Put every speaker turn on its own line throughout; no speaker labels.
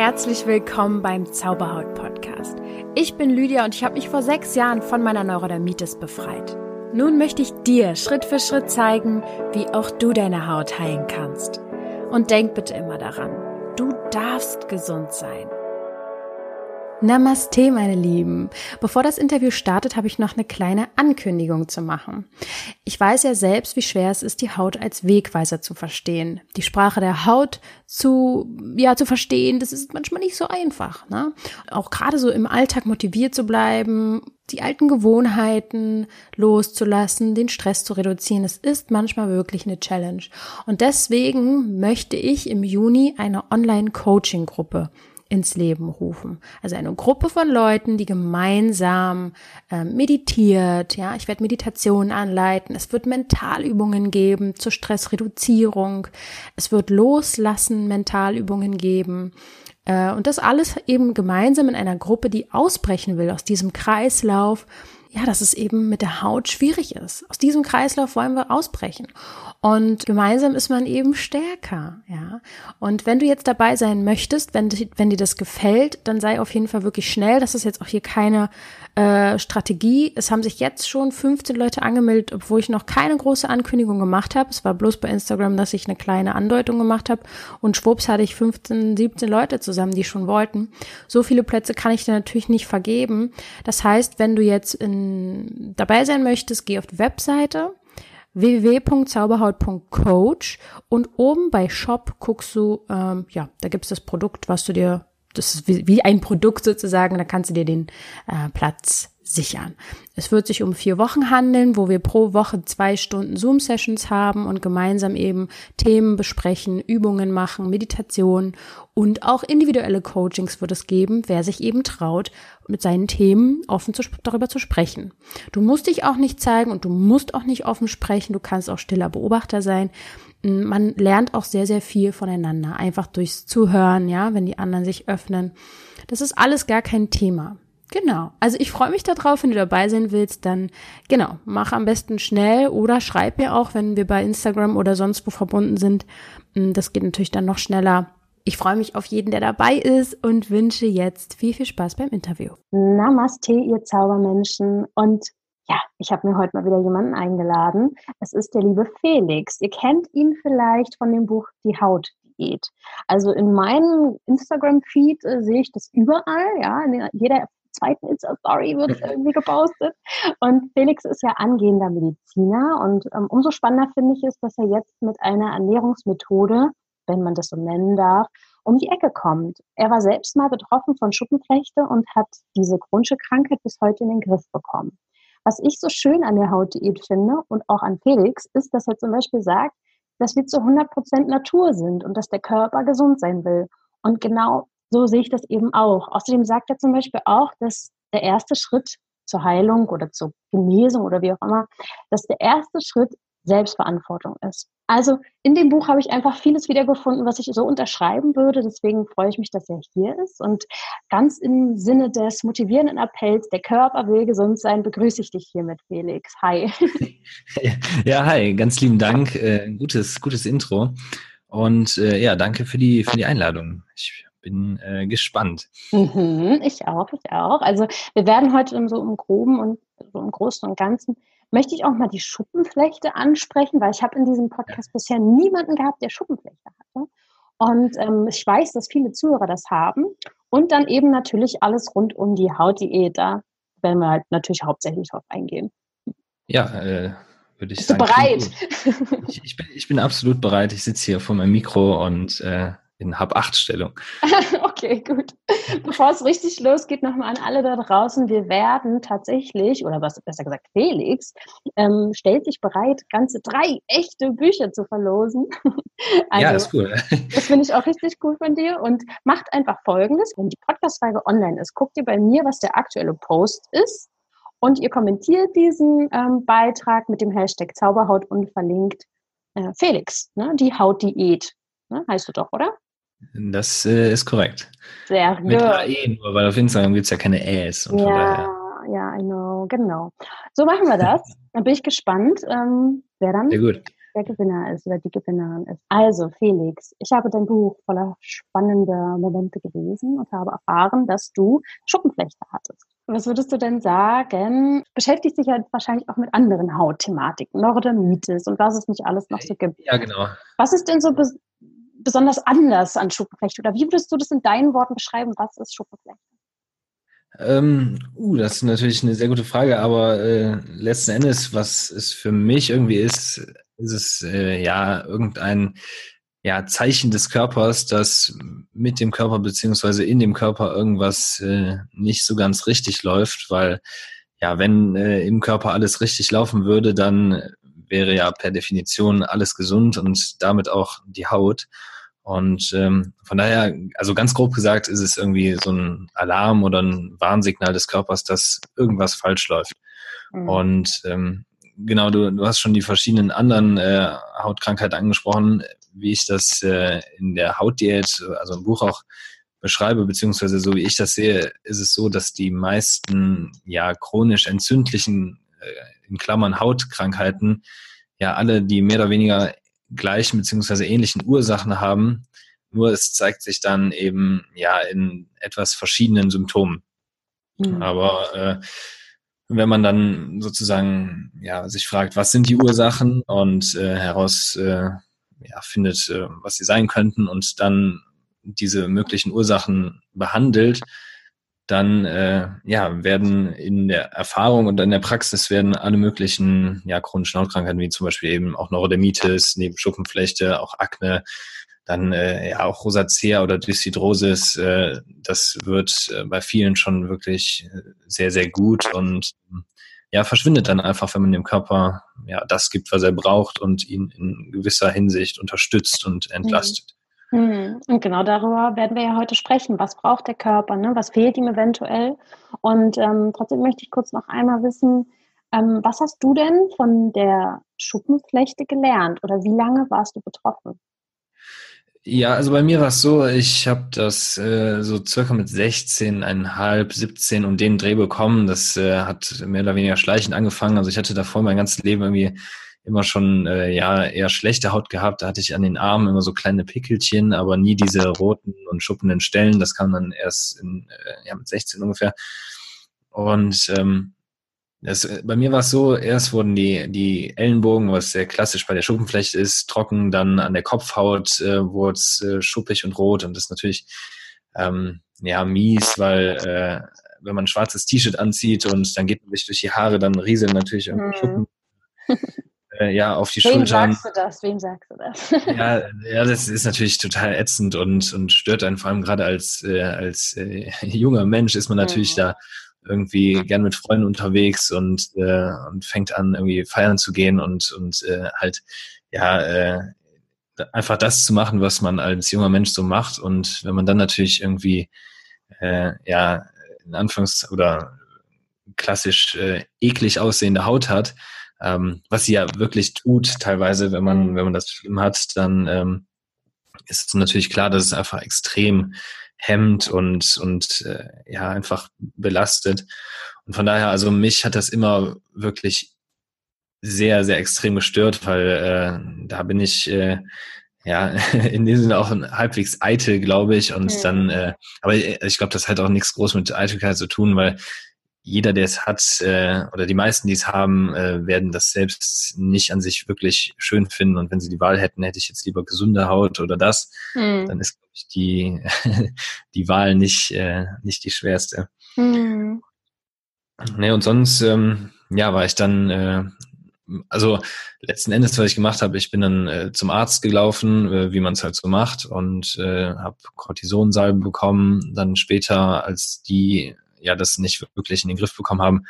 Herzlich willkommen beim Zauberhaut Podcast. Ich bin Lydia und ich habe mich vor sechs Jahren von meiner Neurodermitis befreit. Nun möchte ich dir Schritt für Schritt zeigen, wie auch du deine Haut heilen kannst. Und denk bitte immer daran, du darfst gesund sein. Namaste, meine Lieben. Bevor das Interview startet, habe ich noch eine kleine Ankündigung zu machen. Ich weiß ja selbst, wie schwer es ist, die Haut als Wegweiser zu verstehen. Die Sprache der Haut zu, ja, zu verstehen, das ist manchmal nicht so einfach, ne? Auch gerade so im Alltag motiviert zu bleiben, die alten Gewohnheiten loszulassen, den Stress zu reduzieren, das ist manchmal wirklich eine Challenge. Und deswegen möchte ich im Juni eine Online-Coaching-Gruppe ins Leben rufen. Also eine Gruppe von Leuten, die gemeinsam äh, meditiert. Ja, ich werde Meditationen anleiten. Es wird Mentalübungen geben zur Stressreduzierung. Es wird Loslassen Mentalübungen geben. Äh, und das alles eben gemeinsam in einer Gruppe, die ausbrechen will aus diesem Kreislauf ja, dass es eben mit der Haut schwierig ist. Aus diesem Kreislauf wollen wir ausbrechen. Und gemeinsam ist man eben stärker, ja. Und wenn du jetzt dabei sein möchtest, wenn, wenn dir das gefällt, dann sei auf jeden Fall wirklich schnell. Das ist jetzt auch hier keine äh, Strategie. Es haben sich jetzt schon 15 Leute angemeldet, obwohl ich noch keine große Ankündigung gemacht habe. Es war bloß bei Instagram, dass ich eine kleine Andeutung gemacht habe. Und schwupps hatte ich 15, 17 Leute zusammen, die schon wollten. So viele Plätze kann ich dir natürlich nicht vergeben. Das heißt, wenn du jetzt in, dabei sein möchtest, geh auf die Webseite www.zauberhaut.coach und oben bei Shop guckst du, ähm, ja, da gibt's das Produkt, was du dir das ist wie, wie ein Produkt sozusagen, da kannst du dir den äh, Platz sichern. Es wird sich um vier Wochen handeln, wo wir pro Woche zwei Stunden Zoom-Sessions haben und gemeinsam eben Themen besprechen, Übungen machen, Meditation und auch individuelle Coachings wird es geben, wer sich eben traut, mit seinen Themen offen zu, darüber zu sprechen. Du musst dich auch nicht zeigen und du musst auch nicht offen sprechen, du kannst auch stiller Beobachter sein man lernt auch sehr, sehr viel voneinander. Einfach durchs Zuhören, ja, wenn die anderen sich öffnen. Das ist alles gar kein Thema. Genau. Also ich freue mich darauf, wenn du dabei sein willst, dann genau, mach am besten schnell oder schreib mir auch, wenn wir bei Instagram oder sonst wo verbunden sind. Mm, das geht natürlich dann noch schneller. Ich freue mich auf jeden, der dabei ist und wünsche jetzt viel, viel Spaß beim Interview.
Namaste, ihr Zaubermenschen und ja, ich habe mir heute mal wieder jemanden eingeladen. Es ist der liebe Felix. Ihr kennt ihn vielleicht von dem Buch Die Hautdiät. Also in meinem Instagram-Feed äh, sehe ich das überall, ja, in jeder zweiten Insta-Story wird es irgendwie gepostet. Und Felix ist ja angehender Mediziner und ähm, umso spannender finde ich es, dass er jetzt mit einer Ernährungsmethode, wenn man das so nennen darf, um die Ecke kommt. Er war selbst mal betroffen von Schuppenflechte und hat diese chronische Krankheit bis heute in den Griff bekommen. Was ich so schön an der Hautdiät finde und auch an Felix, ist, dass er zum Beispiel sagt, dass wir zu 100 Prozent Natur sind und dass der Körper gesund sein will. Und genau so sehe ich das eben auch. Außerdem sagt er zum Beispiel auch, dass der erste Schritt zur Heilung oder zur Genesung oder wie auch immer, dass der erste Schritt Selbstverantwortung ist. Also in dem Buch habe ich einfach vieles wiedergefunden, was ich so unterschreiben würde. Deswegen freue ich mich, dass er hier ist. Und ganz im Sinne des motivierenden Appells, der Körper will gesund sein, begrüße ich dich hiermit, Felix. Hi.
Ja, hi, ganz lieben Dank. Äh, gutes, gutes Intro. Und äh, ja, danke für die, für die Einladung. Ich bin äh, gespannt.
Mhm, ich auch, ich auch. Also wir werden heute so im Groben und so im Großen und Ganzen möchte ich auch mal die Schuppenflechte ansprechen, weil ich habe in diesem Podcast bisher niemanden gehabt, der Schuppenflechte hatte. Und ähm, ich weiß, dass viele Zuhörer das haben. Und dann eben natürlich alles rund um die Hautdiät. Da werden wir halt natürlich hauptsächlich drauf eingehen.
Ja, äh, würde ich
Bist
sagen.
Du bereit?
Ich, ich, bin, ich bin absolut bereit. Ich sitze hier vor meinem Mikro und äh, in Hab-Acht-Stellung.
okay, gut. Bevor es richtig losgeht, nochmal an alle da draußen. Wir werden tatsächlich, oder was besser gesagt Felix, ähm, stellt sich bereit, ganze drei echte Bücher zu verlosen.
also, ja, ist cool.
das finde ich auch richtig cool von dir. Und macht einfach folgendes, wenn die Podcast-Frage online ist, guckt ihr bei mir, was der aktuelle Post ist. Und ihr kommentiert diesen ähm, Beitrag mit dem Hashtag Zauberhaut und verlinkt äh, Felix, ne? die Hautdiät. Ne? Heißt du doch, oder?
Das äh, ist korrekt.
Sehr gut.
Mit AE nur, weil auf Instagram gibt es ja keine Äs.
Und ja, ja, I know, genau. So machen wir das. Dann bin ich gespannt, ähm, wer dann
der Gewinner ist oder die Gewinnerin ist. Also, Felix, ich habe dein Buch voller spannender Momente gelesen und habe erfahren, dass du Schuppenflechte hattest. Was würdest du denn sagen? Beschäftigt sich ja wahrscheinlich auch mit anderen Hautthematiken, Neurodermitis und was es nicht alles noch so gibt.
Ja, genau.
Was ist denn so besonders anders an Schuppenflechte? Oder wie würdest du das in deinen Worten beschreiben? Was ist Schuppenflechte?
Ähm, uh, das ist natürlich eine sehr gute Frage, aber äh, letzten Endes, was es für mich irgendwie ist, ist es äh, ja irgendein ja, Zeichen des Körpers, dass mit dem Körper beziehungsweise in dem Körper irgendwas äh, nicht so ganz richtig läuft, weil ja, wenn äh, im Körper alles richtig laufen würde, dann wäre ja per Definition alles gesund und damit auch die Haut. Und ähm, von daher, also ganz grob gesagt, ist es irgendwie so ein Alarm oder ein Warnsignal des Körpers, dass irgendwas falsch läuft. Mhm. Und ähm, genau, du, du hast schon die verschiedenen anderen äh, Hautkrankheiten angesprochen, wie ich das äh, in der Hautdiät, also im Buch auch beschreibe, beziehungsweise so wie ich das sehe, ist es so, dass die meisten ja chronisch entzündlichen, äh, in Klammern Hautkrankheiten, ja alle die mehr oder weniger gleichen beziehungsweise ähnlichen Ursachen haben, nur es zeigt sich dann eben ja in etwas verschiedenen Symptomen. Mhm. Aber äh, wenn man dann sozusagen ja sich fragt, was sind die Ursachen und äh, heraus äh, ja, findet, äh, was sie sein könnten und dann diese möglichen Ursachen behandelt, dann äh, ja, werden in der Erfahrung und in der Praxis werden alle möglichen ja, chronischen Hautkrankheiten, wie zum Beispiel eben auch Neurodermitis, neben Schuppenflechte, auch Akne, dann äh, ja auch Rosacea oder Dyshidrosis, äh, das wird äh, bei vielen schon wirklich äh, sehr, sehr gut und ja, verschwindet dann einfach, wenn man dem Körper ja das gibt, was er braucht und ihn in gewisser Hinsicht unterstützt und entlastet.
Mhm. Und genau darüber werden wir ja heute sprechen. Was braucht der Körper? Ne? Was fehlt ihm eventuell? Und ähm, trotzdem möchte ich kurz noch einmal wissen, ähm, was hast du denn von der Schuppenflechte gelernt oder wie lange warst du betroffen?
Ja, also bei mir war es so, ich habe das äh, so circa mit 16,5, 17 um den Dreh bekommen. Das äh, hat mehr oder weniger schleichend angefangen. Also ich hatte davor mein ganzes Leben irgendwie immer schon äh, ja eher schlechte Haut gehabt. Da hatte ich an den Armen immer so kleine Pickelchen, aber nie diese roten und schuppenden Stellen. Das kam dann erst in, äh, ja, mit 16 ungefähr. Und ähm, das, äh, bei mir war es so, erst wurden die, die Ellenbogen, was sehr klassisch bei der Schuppenflechte ist, trocken, dann an der Kopfhaut äh, wurde es äh, schuppig und rot und das ist natürlich ähm, ja mies, weil äh, wenn man ein schwarzes T-Shirt anzieht und dann geht man sich durch die Haare, dann rieseln natürlich irgendwie mhm. Schuppen äh, ja auf die Wem Schultern.
Wem sagst du das? Wem sagst du das?
ja, ja, das ist natürlich total ätzend und, und stört einen vor allem gerade als, äh, als äh, junger Mensch ist man natürlich mhm. da irgendwie gern mit Freunden unterwegs und, äh, und fängt an, irgendwie feiern zu gehen und, und äh, halt, ja, äh, einfach das zu machen, was man als junger Mensch so macht. Und wenn man dann natürlich irgendwie, äh, ja, in Anfangs- oder klassisch äh, eklig aussehende Haut hat, ähm, was sie ja wirklich tut teilweise, wenn man, wenn man das schlimm hat, dann ähm, ist es natürlich klar, dass es einfach extrem hemmt und, und äh, ja, einfach belastet. Und von daher, also mich hat das immer wirklich sehr, sehr extrem gestört, weil äh, da bin ich äh, ja in diesem Sinne auch halbwegs eitel, glaube ich. Und ja. dann, äh, aber ich glaube, das hat auch nichts groß mit Eitelkeit zu tun, weil jeder, der es hat, äh, oder die meisten, die es haben, äh, werden das selbst nicht an sich wirklich schön finden. Und wenn sie die Wahl hätten, hätte ich jetzt lieber gesunde Haut oder das, mhm. dann ist, glaube ich, die, die Wahl nicht, äh, nicht die schwerste. Mhm. Ne, und sonst, ähm, ja, war ich dann, äh, also letzten Endes, was ich gemacht habe, ich bin dann äh, zum Arzt gelaufen, äh, wie man es halt so macht, und äh, habe Cortisonsalben bekommen. Dann später, als die ja das nicht wirklich in den Griff bekommen haben,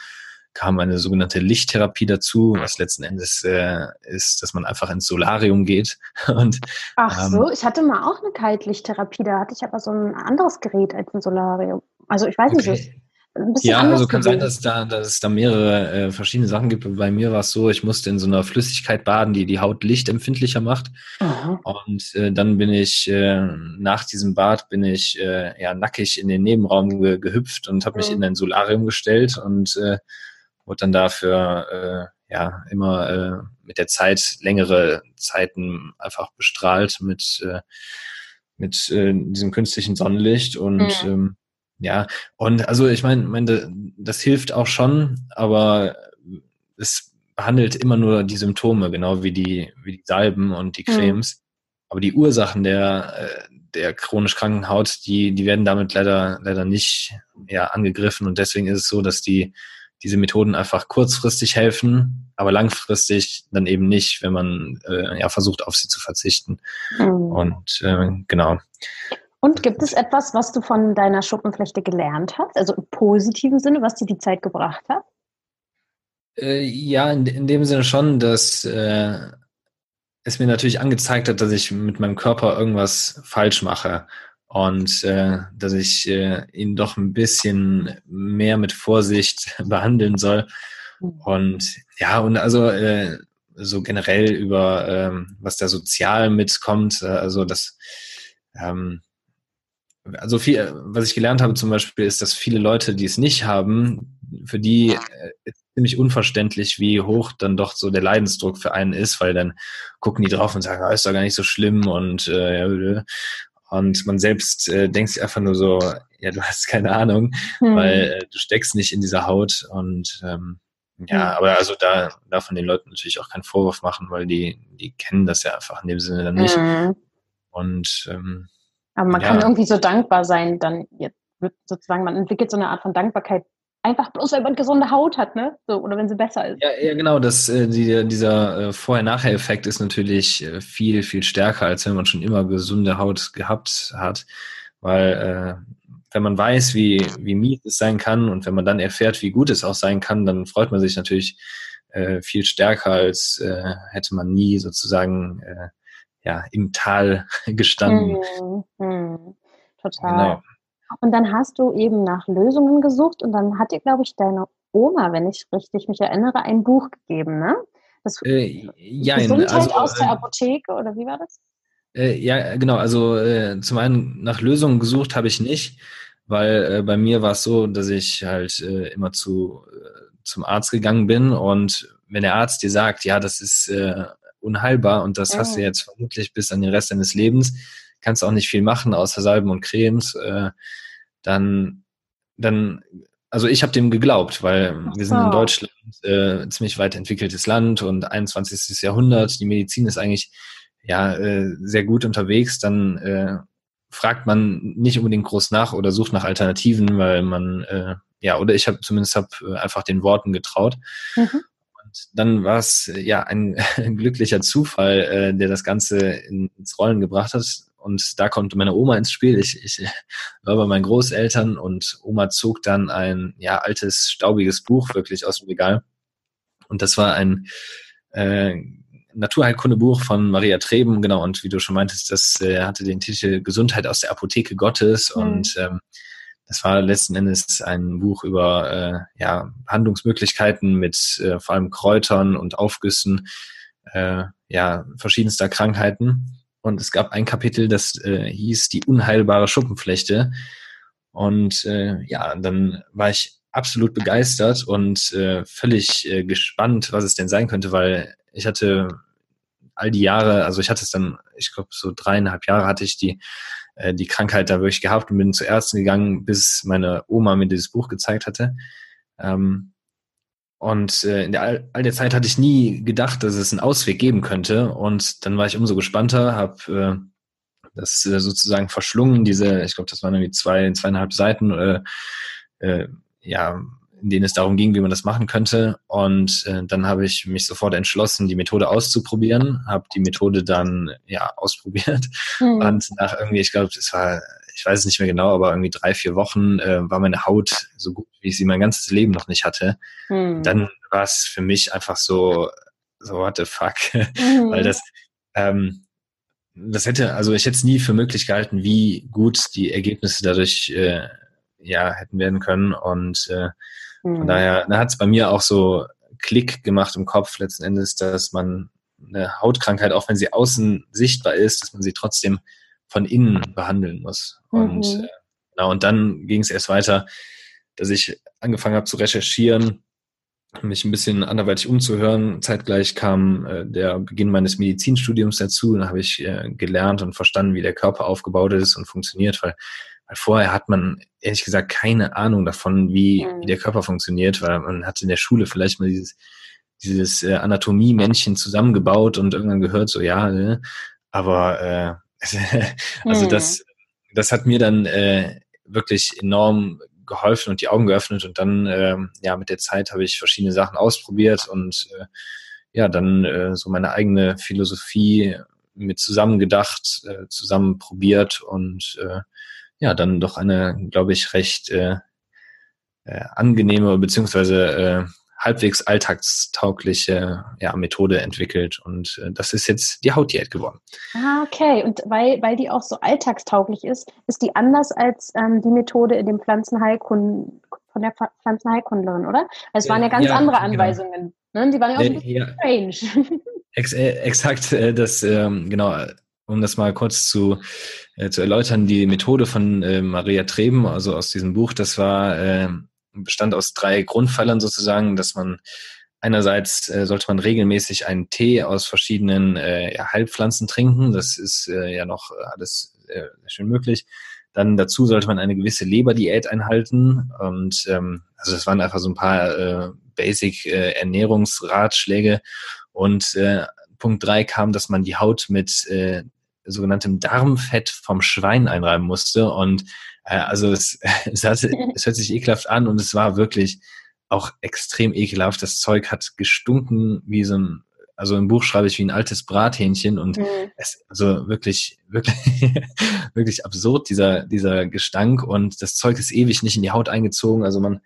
kam eine sogenannte Lichttherapie dazu, was letzten Endes äh, ist, dass man einfach ins Solarium geht. Und,
Ach ähm, so, ich hatte mal auch eine Kaltlichttherapie, da hatte ich aber so ein anderes Gerät als ein Solarium. Also ich weiß okay. nicht,
ja, also kann gewesen. sein, dass, da, dass es da mehrere äh, verschiedene Sachen gibt. Bei mir war es so, ich musste in so einer Flüssigkeit baden, die die Haut lichtempfindlicher macht. Aha. Und äh, dann bin ich äh, nach diesem Bad bin ich äh, ja nackig in den Nebenraum ge gehüpft und habe mich mhm. in ein Solarium gestellt und äh, wurde dann dafür ja immer äh, mit der Zeit längere Zeiten einfach bestrahlt mit äh, mit äh, diesem künstlichen Sonnenlicht und mhm. ähm, ja und also ich meine mein, das hilft auch schon aber es behandelt immer nur die Symptome genau wie die wie die Salben und die mhm. Cremes mhm. aber die Ursachen der äh, der chronisch kranken Haut die die werden damit leider leider nicht ja angegriffen und deswegen ist es so dass die diese Methoden einfach kurzfristig helfen, aber langfristig dann eben nicht, wenn man äh, ja versucht, auf sie zu verzichten. Mhm. Und äh, genau.
Und gibt es etwas, was du von deiner Schuppenflechte gelernt hast, also im positiven Sinne, was dir die Zeit gebracht hat?
Äh, ja, in, in, dem Sinne schon, dass äh, es mir natürlich angezeigt hat, dass ich mit meinem Körper irgendwas falsch mache und äh, dass ich äh, ihn doch ein bisschen mehr mit Vorsicht behandeln soll. Mhm. Und ja, und also äh, so generell über ähm, was da sozial mitkommt, äh, also das ähm, also viel, was ich gelernt habe zum Beispiel, ist, dass viele Leute, die es nicht haben, für die äh, ist ziemlich unverständlich, wie hoch dann doch so der Leidensdruck für einen ist, weil dann gucken die drauf und sagen, ah, ist doch gar nicht so schlimm und äh, und man selbst äh, denkt sich einfach nur so, ja, du hast keine Ahnung, hm. weil äh, du steckst nicht in dieser Haut. Und ähm, ja, hm. aber also da darf man den Leuten natürlich auch keinen Vorwurf machen, weil die, die kennen das ja einfach in dem Sinne dann nicht. Hm. Und ähm,
aber man ja. kann irgendwie so dankbar sein, dann jetzt wird sozusagen, man entwickelt so eine Art von Dankbarkeit Einfach bloß, weil man gesunde Haut hat, ne? So, oder wenn sie besser ist.
Ja, ja genau. Das, äh, die, dieser äh, Vorher-Nachher-Effekt ist natürlich äh, viel, viel stärker, als wenn man schon immer gesunde Haut gehabt hat. Weil wenn man weiß, wie, wie mies es sein kann und wenn man dann erfährt, wie gut es auch sein kann, dann freut man sich natürlich viel stärker, als hätte man nie sozusagen ja, im Tal gestanden. Hm, hm,
total. Genau. Und dann hast du eben nach Lösungen gesucht und dann hat dir, glaube ich, deine Oma, wenn ich richtig mich erinnere, ein Buch gegeben, ne?
Das äh, ja,
Gesundheit also, aus der äh, Apotheke oder wie war das?
Äh, ja, genau. Also äh, zum einen nach Lösungen gesucht habe ich nicht, weil äh, bei mir war es so, dass ich halt äh, immer zu zum Arzt gegangen bin und wenn der Arzt dir sagt, ja, das ist unheilbar und das mhm. hast du jetzt vermutlich bis an den Rest deines Lebens, kannst auch nicht viel machen außer Salben und Cremes, äh, dann, dann, also ich habe dem geglaubt, weil wir sind in Deutschland äh, ziemlich weit entwickeltes Land und 21. Jahrhundert, die Medizin ist eigentlich ja äh, sehr gut unterwegs, dann äh, fragt man nicht unbedingt groß nach oder sucht nach Alternativen, weil man äh, ja oder ich habe zumindest hab, äh, einfach den Worten getraut. Mhm. Und dann war es ja ein, ein glücklicher Zufall, äh, der das Ganze ins Rollen gebracht hat und da kommt meine Oma ins Spiel. Ich, ich war bei meinen Großeltern und Oma zog dann ein ja altes, staubiges Buch wirklich aus dem Regal. Und das war ein äh, Naturheilkundebuch von Maria Treben, genau, und wie du schon meintest, das äh, hatte den Titel Gesundheit aus der Apotheke Gottes mhm. und ähm, das war letzten Endes ein Buch über äh, ja, Handlungsmöglichkeiten mit äh, vor allem Kräutern und Aufgüssen äh, ja, verschiedenster Krankheiten. Und es gab ein Kapitel, das äh, hieß die unheilbare Schuppenflechte. Und äh, ja, dann war ich absolut begeistert und äh, völlig äh, gespannt, was es denn sein könnte, weil ich hatte all die Jahre, also ich hatte es dann, ich glaube so dreieinhalb Jahre hatte ich die äh, die Krankheit da wirklich gehabt und bin zu Ärzten gegangen, bis meine Oma mir dieses Buch gezeigt hatte. Ähm, und äh, in der, all der Zeit hatte ich nie gedacht, dass es einen Ausweg geben könnte. Und dann war ich umso gespannter, habe äh, das äh, sozusagen verschlungen, diese, ich glaube, das waren irgendwie zwei, zweieinhalb Seiten, äh, äh, ja, in denen es darum ging, wie man das machen könnte. Und äh, dann habe ich mich sofort entschlossen, die Methode auszuprobieren, habe die Methode dann ja ausprobiert. Mhm. Und nach irgendwie, ich glaube, es war ich weiß es nicht mehr genau, aber irgendwie drei, vier Wochen äh, war meine Haut so gut, wie ich sie mein ganzes Leben noch nicht hatte. Mhm. Dann war es für mich einfach so, so what the fuck, mhm. weil das, ähm, das hätte, also ich hätte es nie für möglich gehalten, wie gut die Ergebnisse dadurch äh, ja hätten werden können und äh. Von daher, da hat es bei mir auch so Klick gemacht im Kopf letzten Endes, dass man eine Hautkrankheit, auch wenn sie außen sichtbar ist, dass man sie trotzdem von innen behandeln muss. Und, mhm. äh, genau, und dann ging es erst weiter, dass ich angefangen habe zu recherchieren mich ein bisschen anderweitig umzuhören. Zeitgleich kam äh, der Beginn meines Medizinstudiums dazu. Da habe ich äh, gelernt und verstanden, wie der Körper aufgebaut ist und funktioniert, weil vorher hat man ehrlich gesagt keine Ahnung davon, wie, mhm. wie der Körper funktioniert, weil man hat in der Schule vielleicht mal dieses, dieses äh, Anatomie-Männchen zusammengebaut und irgendwann gehört so, ja, ne? aber äh, also mhm. das, das hat mir dann äh, wirklich enorm geholfen und die Augen geöffnet und dann äh, ja mit der Zeit habe ich verschiedene Sachen ausprobiert und äh, ja dann äh, so meine eigene Philosophie mit zusammengedacht, äh, zusammen probiert und äh, ja dann doch eine glaube ich recht äh, äh, angenehme beziehungsweise äh, halbwegs alltagstaugliche ja, Methode entwickelt und äh, das ist jetzt die Hautdiät geworden.
Ah, okay. Und weil, weil die auch so alltagstauglich ist, ist die anders als ähm, die Methode in dem Pflanzenheilkund von der Pflanzenheilkundlerin, oder? Es waren ja ganz ja, andere genau. Anweisungen. Genau. Ne? Die waren ja auch ein bisschen ja. strange.
Ex äh, exakt, äh, das, ähm, genau, um das mal kurz zu, äh, zu erläutern, die Methode von äh, Maria Treben, also aus diesem Buch, das war äh, bestand aus drei Grundpfeilern sozusagen, dass man einerseits äh, sollte man regelmäßig einen Tee aus verschiedenen äh, ja, Heilpflanzen trinken. Das ist äh, ja noch alles äh, schön möglich. Dann dazu sollte man eine gewisse Leberdiät einhalten. Und ähm, also das waren einfach so ein paar äh, Basic äh, Ernährungsratschläge. Und äh, Punkt drei kam, dass man die Haut mit äh, sogenanntem Darmfett vom Schwein einreiben musste. Und äh, also es, es, hatte, es hört sich ekelhaft an und es war wirklich auch extrem ekelhaft. Das Zeug hat gestunken wie so ein, also im Buch schreibe ich wie ein altes Brathähnchen und mhm. es, also wirklich, wirklich, wirklich absurd, dieser, dieser Gestank und das Zeug ist ewig nicht in die Haut eingezogen. Also man,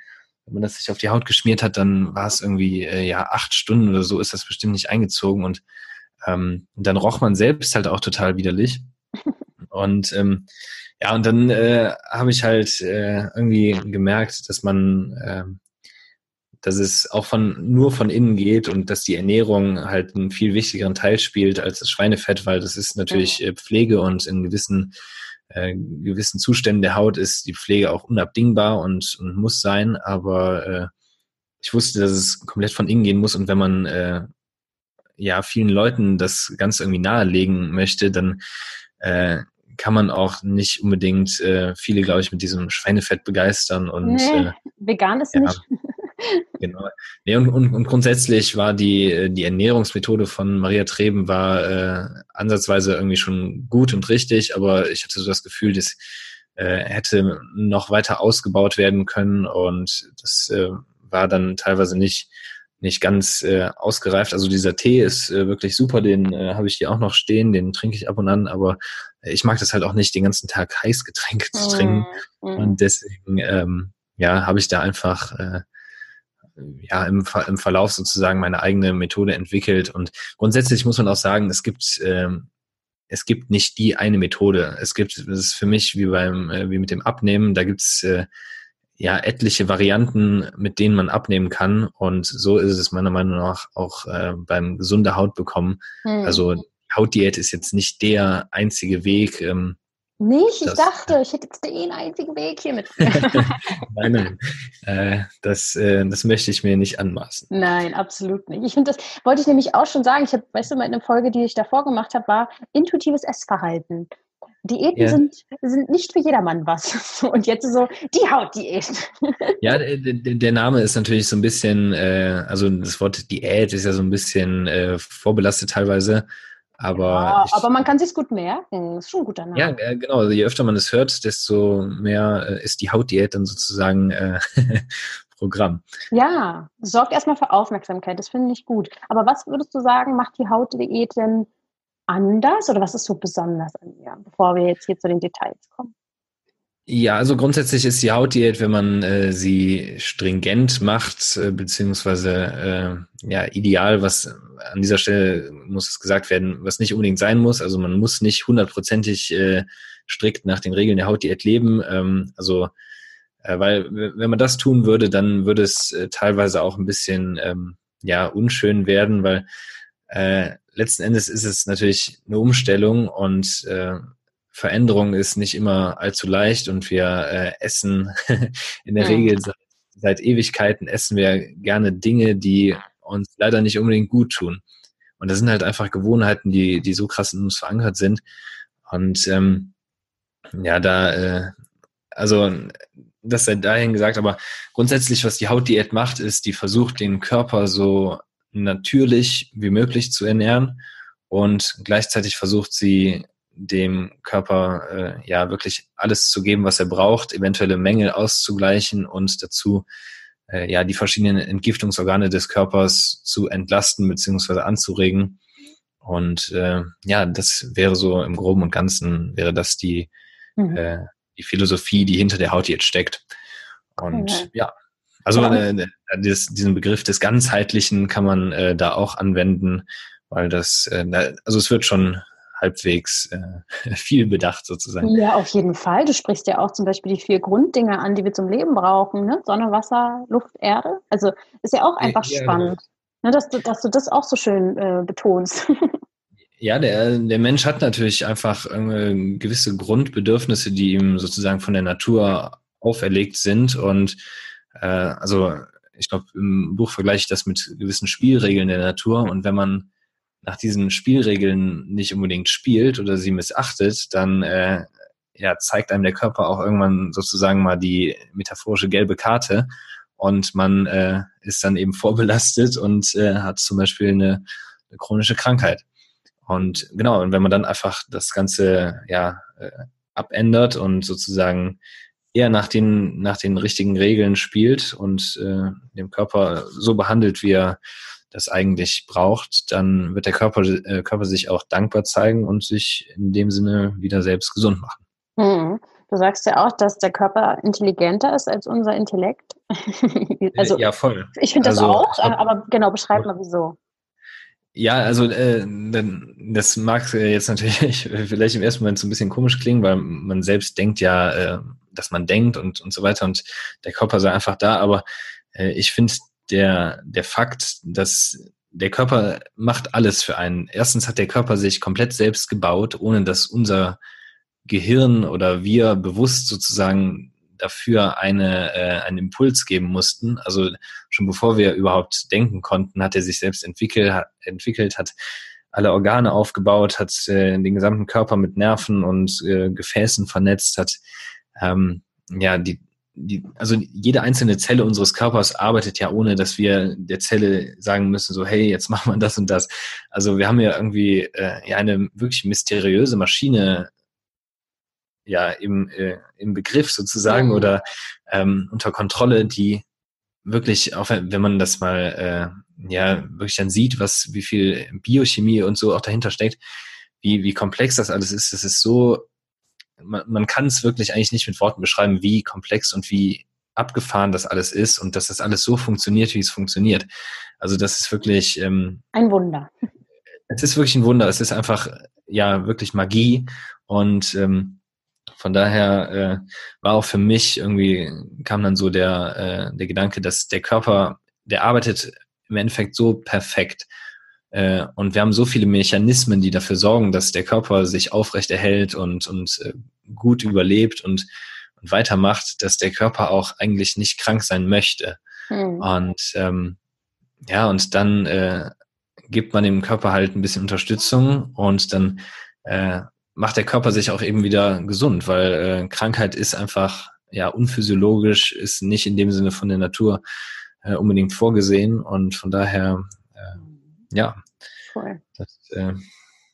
wenn man das sich auf die Haut geschmiert hat, dann war es irgendwie, äh, ja, acht Stunden oder so ist das bestimmt nicht eingezogen und ähm, dann roch man selbst halt auch total widerlich. Und ähm, ja, und dann äh, habe ich halt äh, irgendwie gemerkt, dass man, äh, dass es auch von nur von innen geht und dass die Ernährung halt einen viel wichtigeren Teil spielt als das Schweinefett, weil das ist natürlich äh, Pflege und in gewissen äh, gewissen Zuständen der Haut ist die Pflege auch unabdingbar und, und muss sein, aber äh, ich wusste, dass es komplett von innen gehen muss und wenn man äh, ja vielen Leuten das Ganze irgendwie nahelegen möchte, dann äh, kann man auch nicht unbedingt äh, viele, glaube ich, mit diesem Schweinefett begeistern. Und,
nee, äh, vegan ist ja, nicht.
genau. Nee, und, und, und grundsätzlich war die, die Ernährungsmethode von Maria Treben war äh, ansatzweise irgendwie schon gut und richtig, aber ich hatte so das Gefühl, das äh, hätte noch weiter ausgebaut werden können und das äh, war dann teilweise nicht nicht ganz äh, ausgereift. Also dieser Tee ist äh, wirklich super, den äh, habe ich hier auch noch stehen, den trinke ich ab und an, aber ich mag das halt auch nicht, den ganzen Tag Heißgetränke zu trinken. Mm, mm. Und deswegen, ähm, ja, habe ich da einfach äh, ja im, im Verlauf sozusagen meine eigene Methode entwickelt. Und grundsätzlich muss man auch sagen, es gibt ähm, es gibt nicht die eine Methode. Es gibt, das ist für mich wie beim, äh, wie mit dem Abnehmen, da gibt's äh, ja etliche Varianten, mit denen man abnehmen kann. Und so ist es meiner Meinung nach auch äh, beim gesunde Haut bekommen. Mhm. Also Hautdiät ist jetzt nicht der einzige Weg. Ähm,
nicht? Ich das, dachte, ich hätte jetzt den einzigen Weg hier mit.
nein, nein. Äh, das, äh, das möchte ich mir nicht anmaßen.
Nein, absolut nicht. Ich finde, das wollte ich nämlich auch schon sagen. Ich habe, weißt du, in einer Folge, die ich davor gemacht habe, war intuitives Essverhalten. Diäten ja. sind, sind nicht für jedermann was. Und jetzt so die Hautdiät.
Ja, der, Name ist natürlich so ein bisschen, äh, also das Wort Diät ist ja so ein bisschen äh, vorbelastet teilweise. Aber,
ja, aber man kann sich gut merken. Ist schon ein guter Name.
Ja, äh, genau. Also je öfter man es hört, desto mehr äh, ist die Hautdiät dann sozusagen äh, Programm.
Ja, sorgt erstmal für Aufmerksamkeit. Das finde ich gut. Aber was würdest du sagen, macht die Hautdiät denn anders oder was ist so besonders an ihr, bevor wir jetzt hier zu den Details kommen?
Ja, also grundsätzlich ist die Hautdiät, wenn man äh, sie stringent macht, äh, beziehungsweise äh, ja ideal, was an dieser Stelle muss es gesagt werden, was nicht unbedingt sein muss. Also man muss nicht hundertprozentig äh, strikt nach den Regeln der Hautdiät leben. Ähm, also äh, weil wenn man das tun würde, dann würde es äh, teilweise auch ein bisschen ähm, ja unschön werden, weil äh, letzten Endes ist es natürlich eine Umstellung und äh, Veränderung ist nicht immer allzu leicht und wir äh, essen in der mhm. Regel seit, seit Ewigkeiten essen wir gerne Dinge, die uns leider nicht unbedingt gut tun. Und das sind halt einfach Gewohnheiten, die, die so krass in uns verankert sind. Und ähm, ja, da, äh, also das sei dahin gesagt, aber grundsätzlich, was die Hautdiät macht, ist, die versucht, den Körper so natürlich wie möglich zu ernähren und gleichzeitig versucht sie dem Körper äh, ja wirklich alles zu geben, was er braucht, eventuelle Mängel auszugleichen und dazu äh, ja die verschiedenen Entgiftungsorgane des Körpers zu entlasten bzw. anzuregen. Und äh, ja, das wäre so im Groben und Ganzen wäre das die mhm. äh, die Philosophie, die hinter der Haut jetzt steckt. Und okay. ja, also ja. Äh, das, diesen Begriff des Ganzheitlichen kann man äh, da auch anwenden, weil das, äh, also es wird schon halbwegs äh, viel bedacht sozusagen.
Ja, auf jeden Fall. Du sprichst ja auch zum Beispiel die vier Grunddinge an, die wir zum Leben brauchen. Ne? Sonne, Wasser, Luft, Erde. Also ist ja auch einfach ja, spannend, ne? dass, du, dass du das auch so schön äh, betonst.
Ja, der, der Mensch hat natürlich einfach äh, gewisse Grundbedürfnisse, die ihm sozusagen von der Natur auferlegt sind. Und äh, also ich glaube, im Buch vergleiche ich das mit gewissen Spielregeln der Natur. Und wenn man nach diesen Spielregeln nicht unbedingt spielt oder sie missachtet, dann äh, ja, zeigt einem der Körper auch irgendwann sozusagen mal die metaphorische gelbe Karte und man äh, ist dann eben vorbelastet und äh, hat zum Beispiel eine, eine chronische Krankheit. Und genau, und wenn man dann einfach das Ganze ja äh, abändert und sozusagen eher nach den, nach den richtigen Regeln spielt und äh, dem Körper so behandelt, wie er das eigentlich braucht, dann wird der Körper, äh, Körper sich auch dankbar zeigen und sich in dem Sinne wieder selbst gesund machen.
Mhm. Du sagst ja auch, dass der Körper intelligenter ist als unser Intellekt.
also, ja, voll.
Ich finde das also, auch, aber genau, beschreib mal wieso.
Ja, also äh, das mag jetzt natürlich vielleicht im ersten Moment so ein bisschen komisch klingen, weil man selbst denkt ja, äh, dass man denkt und, und so weiter und der Körper sei einfach da, aber äh, ich finde der, der Fakt, dass der Körper macht alles für einen. Erstens hat der Körper sich komplett selbst gebaut, ohne dass unser Gehirn oder wir bewusst sozusagen dafür eine, äh, einen Impuls geben mussten. Also schon bevor wir überhaupt denken konnten, hat er sich selbst entwickelt, hat, entwickelt, hat alle Organe aufgebaut, hat äh, den gesamten Körper mit Nerven und äh, Gefäßen vernetzt, hat ähm, ja die, die, also jede einzelne Zelle unseres Körpers arbeitet ja ohne, dass wir der Zelle sagen müssen, so hey, jetzt machen wir das und das. Also wir haben ja irgendwie äh, ja eine wirklich mysteriöse Maschine ja im, äh, im Begriff sozusagen mhm. oder ähm, unter Kontrolle, die wirklich, auch wenn man das mal äh, ja wirklich dann sieht, was wie viel Biochemie und so auch dahinter steckt, wie, wie komplex das alles ist, das ist so, man, man kann es wirklich eigentlich nicht mit Worten beschreiben, wie komplex und wie abgefahren das alles ist und dass das alles so funktioniert, wie es funktioniert. Also das ist wirklich ähm,
ein Wunder.
Es ist wirklich ein Wunder. Es ist einfach ja wirklich Magie und ähm, von daher äh, war auch für mich irgendwie, kam dann so der, äh, der Gedanke, dass der Körper, der arbeitet im Endeffekt so perfekt. Äh, und wir haben so viele Mechanismen, die dafür sorgen, dass der Körper sich aufrecht erhält und, und äh, gut überlebt und, und weitermacht, dass der Körper auch eigentlich nicht krank sein möchte. Mhm. Und ähm, ja, und dann äh, gibt man dem Körper halt ein bisschen Unterstützung und dann äh, macht der Körper sich auch eben wieder gesund, weil äh, Krankheit ist einfach ja unphysiologisch, ist nicht in dem Sinne von der Natur äh, unbedingt vorgesehen und von daher äh, ja. Cool. Das,
äh,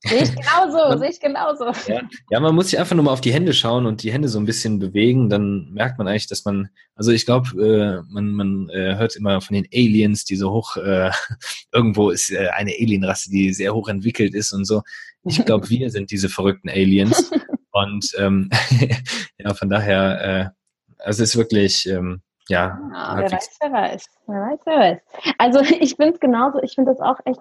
Sehe ich genauso, sehe ich genauso.
Ja, ja, man muss sich einfach nur mal auf die Hände schauen und die Hände so ein bisschen bewegen, dann merkt man eigentlich, dass man, also ich glaube, äh, man, man äh, hört immer von den Aliens, die so hoch, äh, irgendwo ist äh, eine Alienrasse, die sehr hoch entwickelt ist und so. Ich glaube, wir sind diese verrückten Aliens. und ähm, ja, von daher, äh, also es ist wirklich, ähm, ja.
ja wer weiß, wer weiß. Wer weiß, wer weiß. Also ich finde es genauso, ich finde das auch echt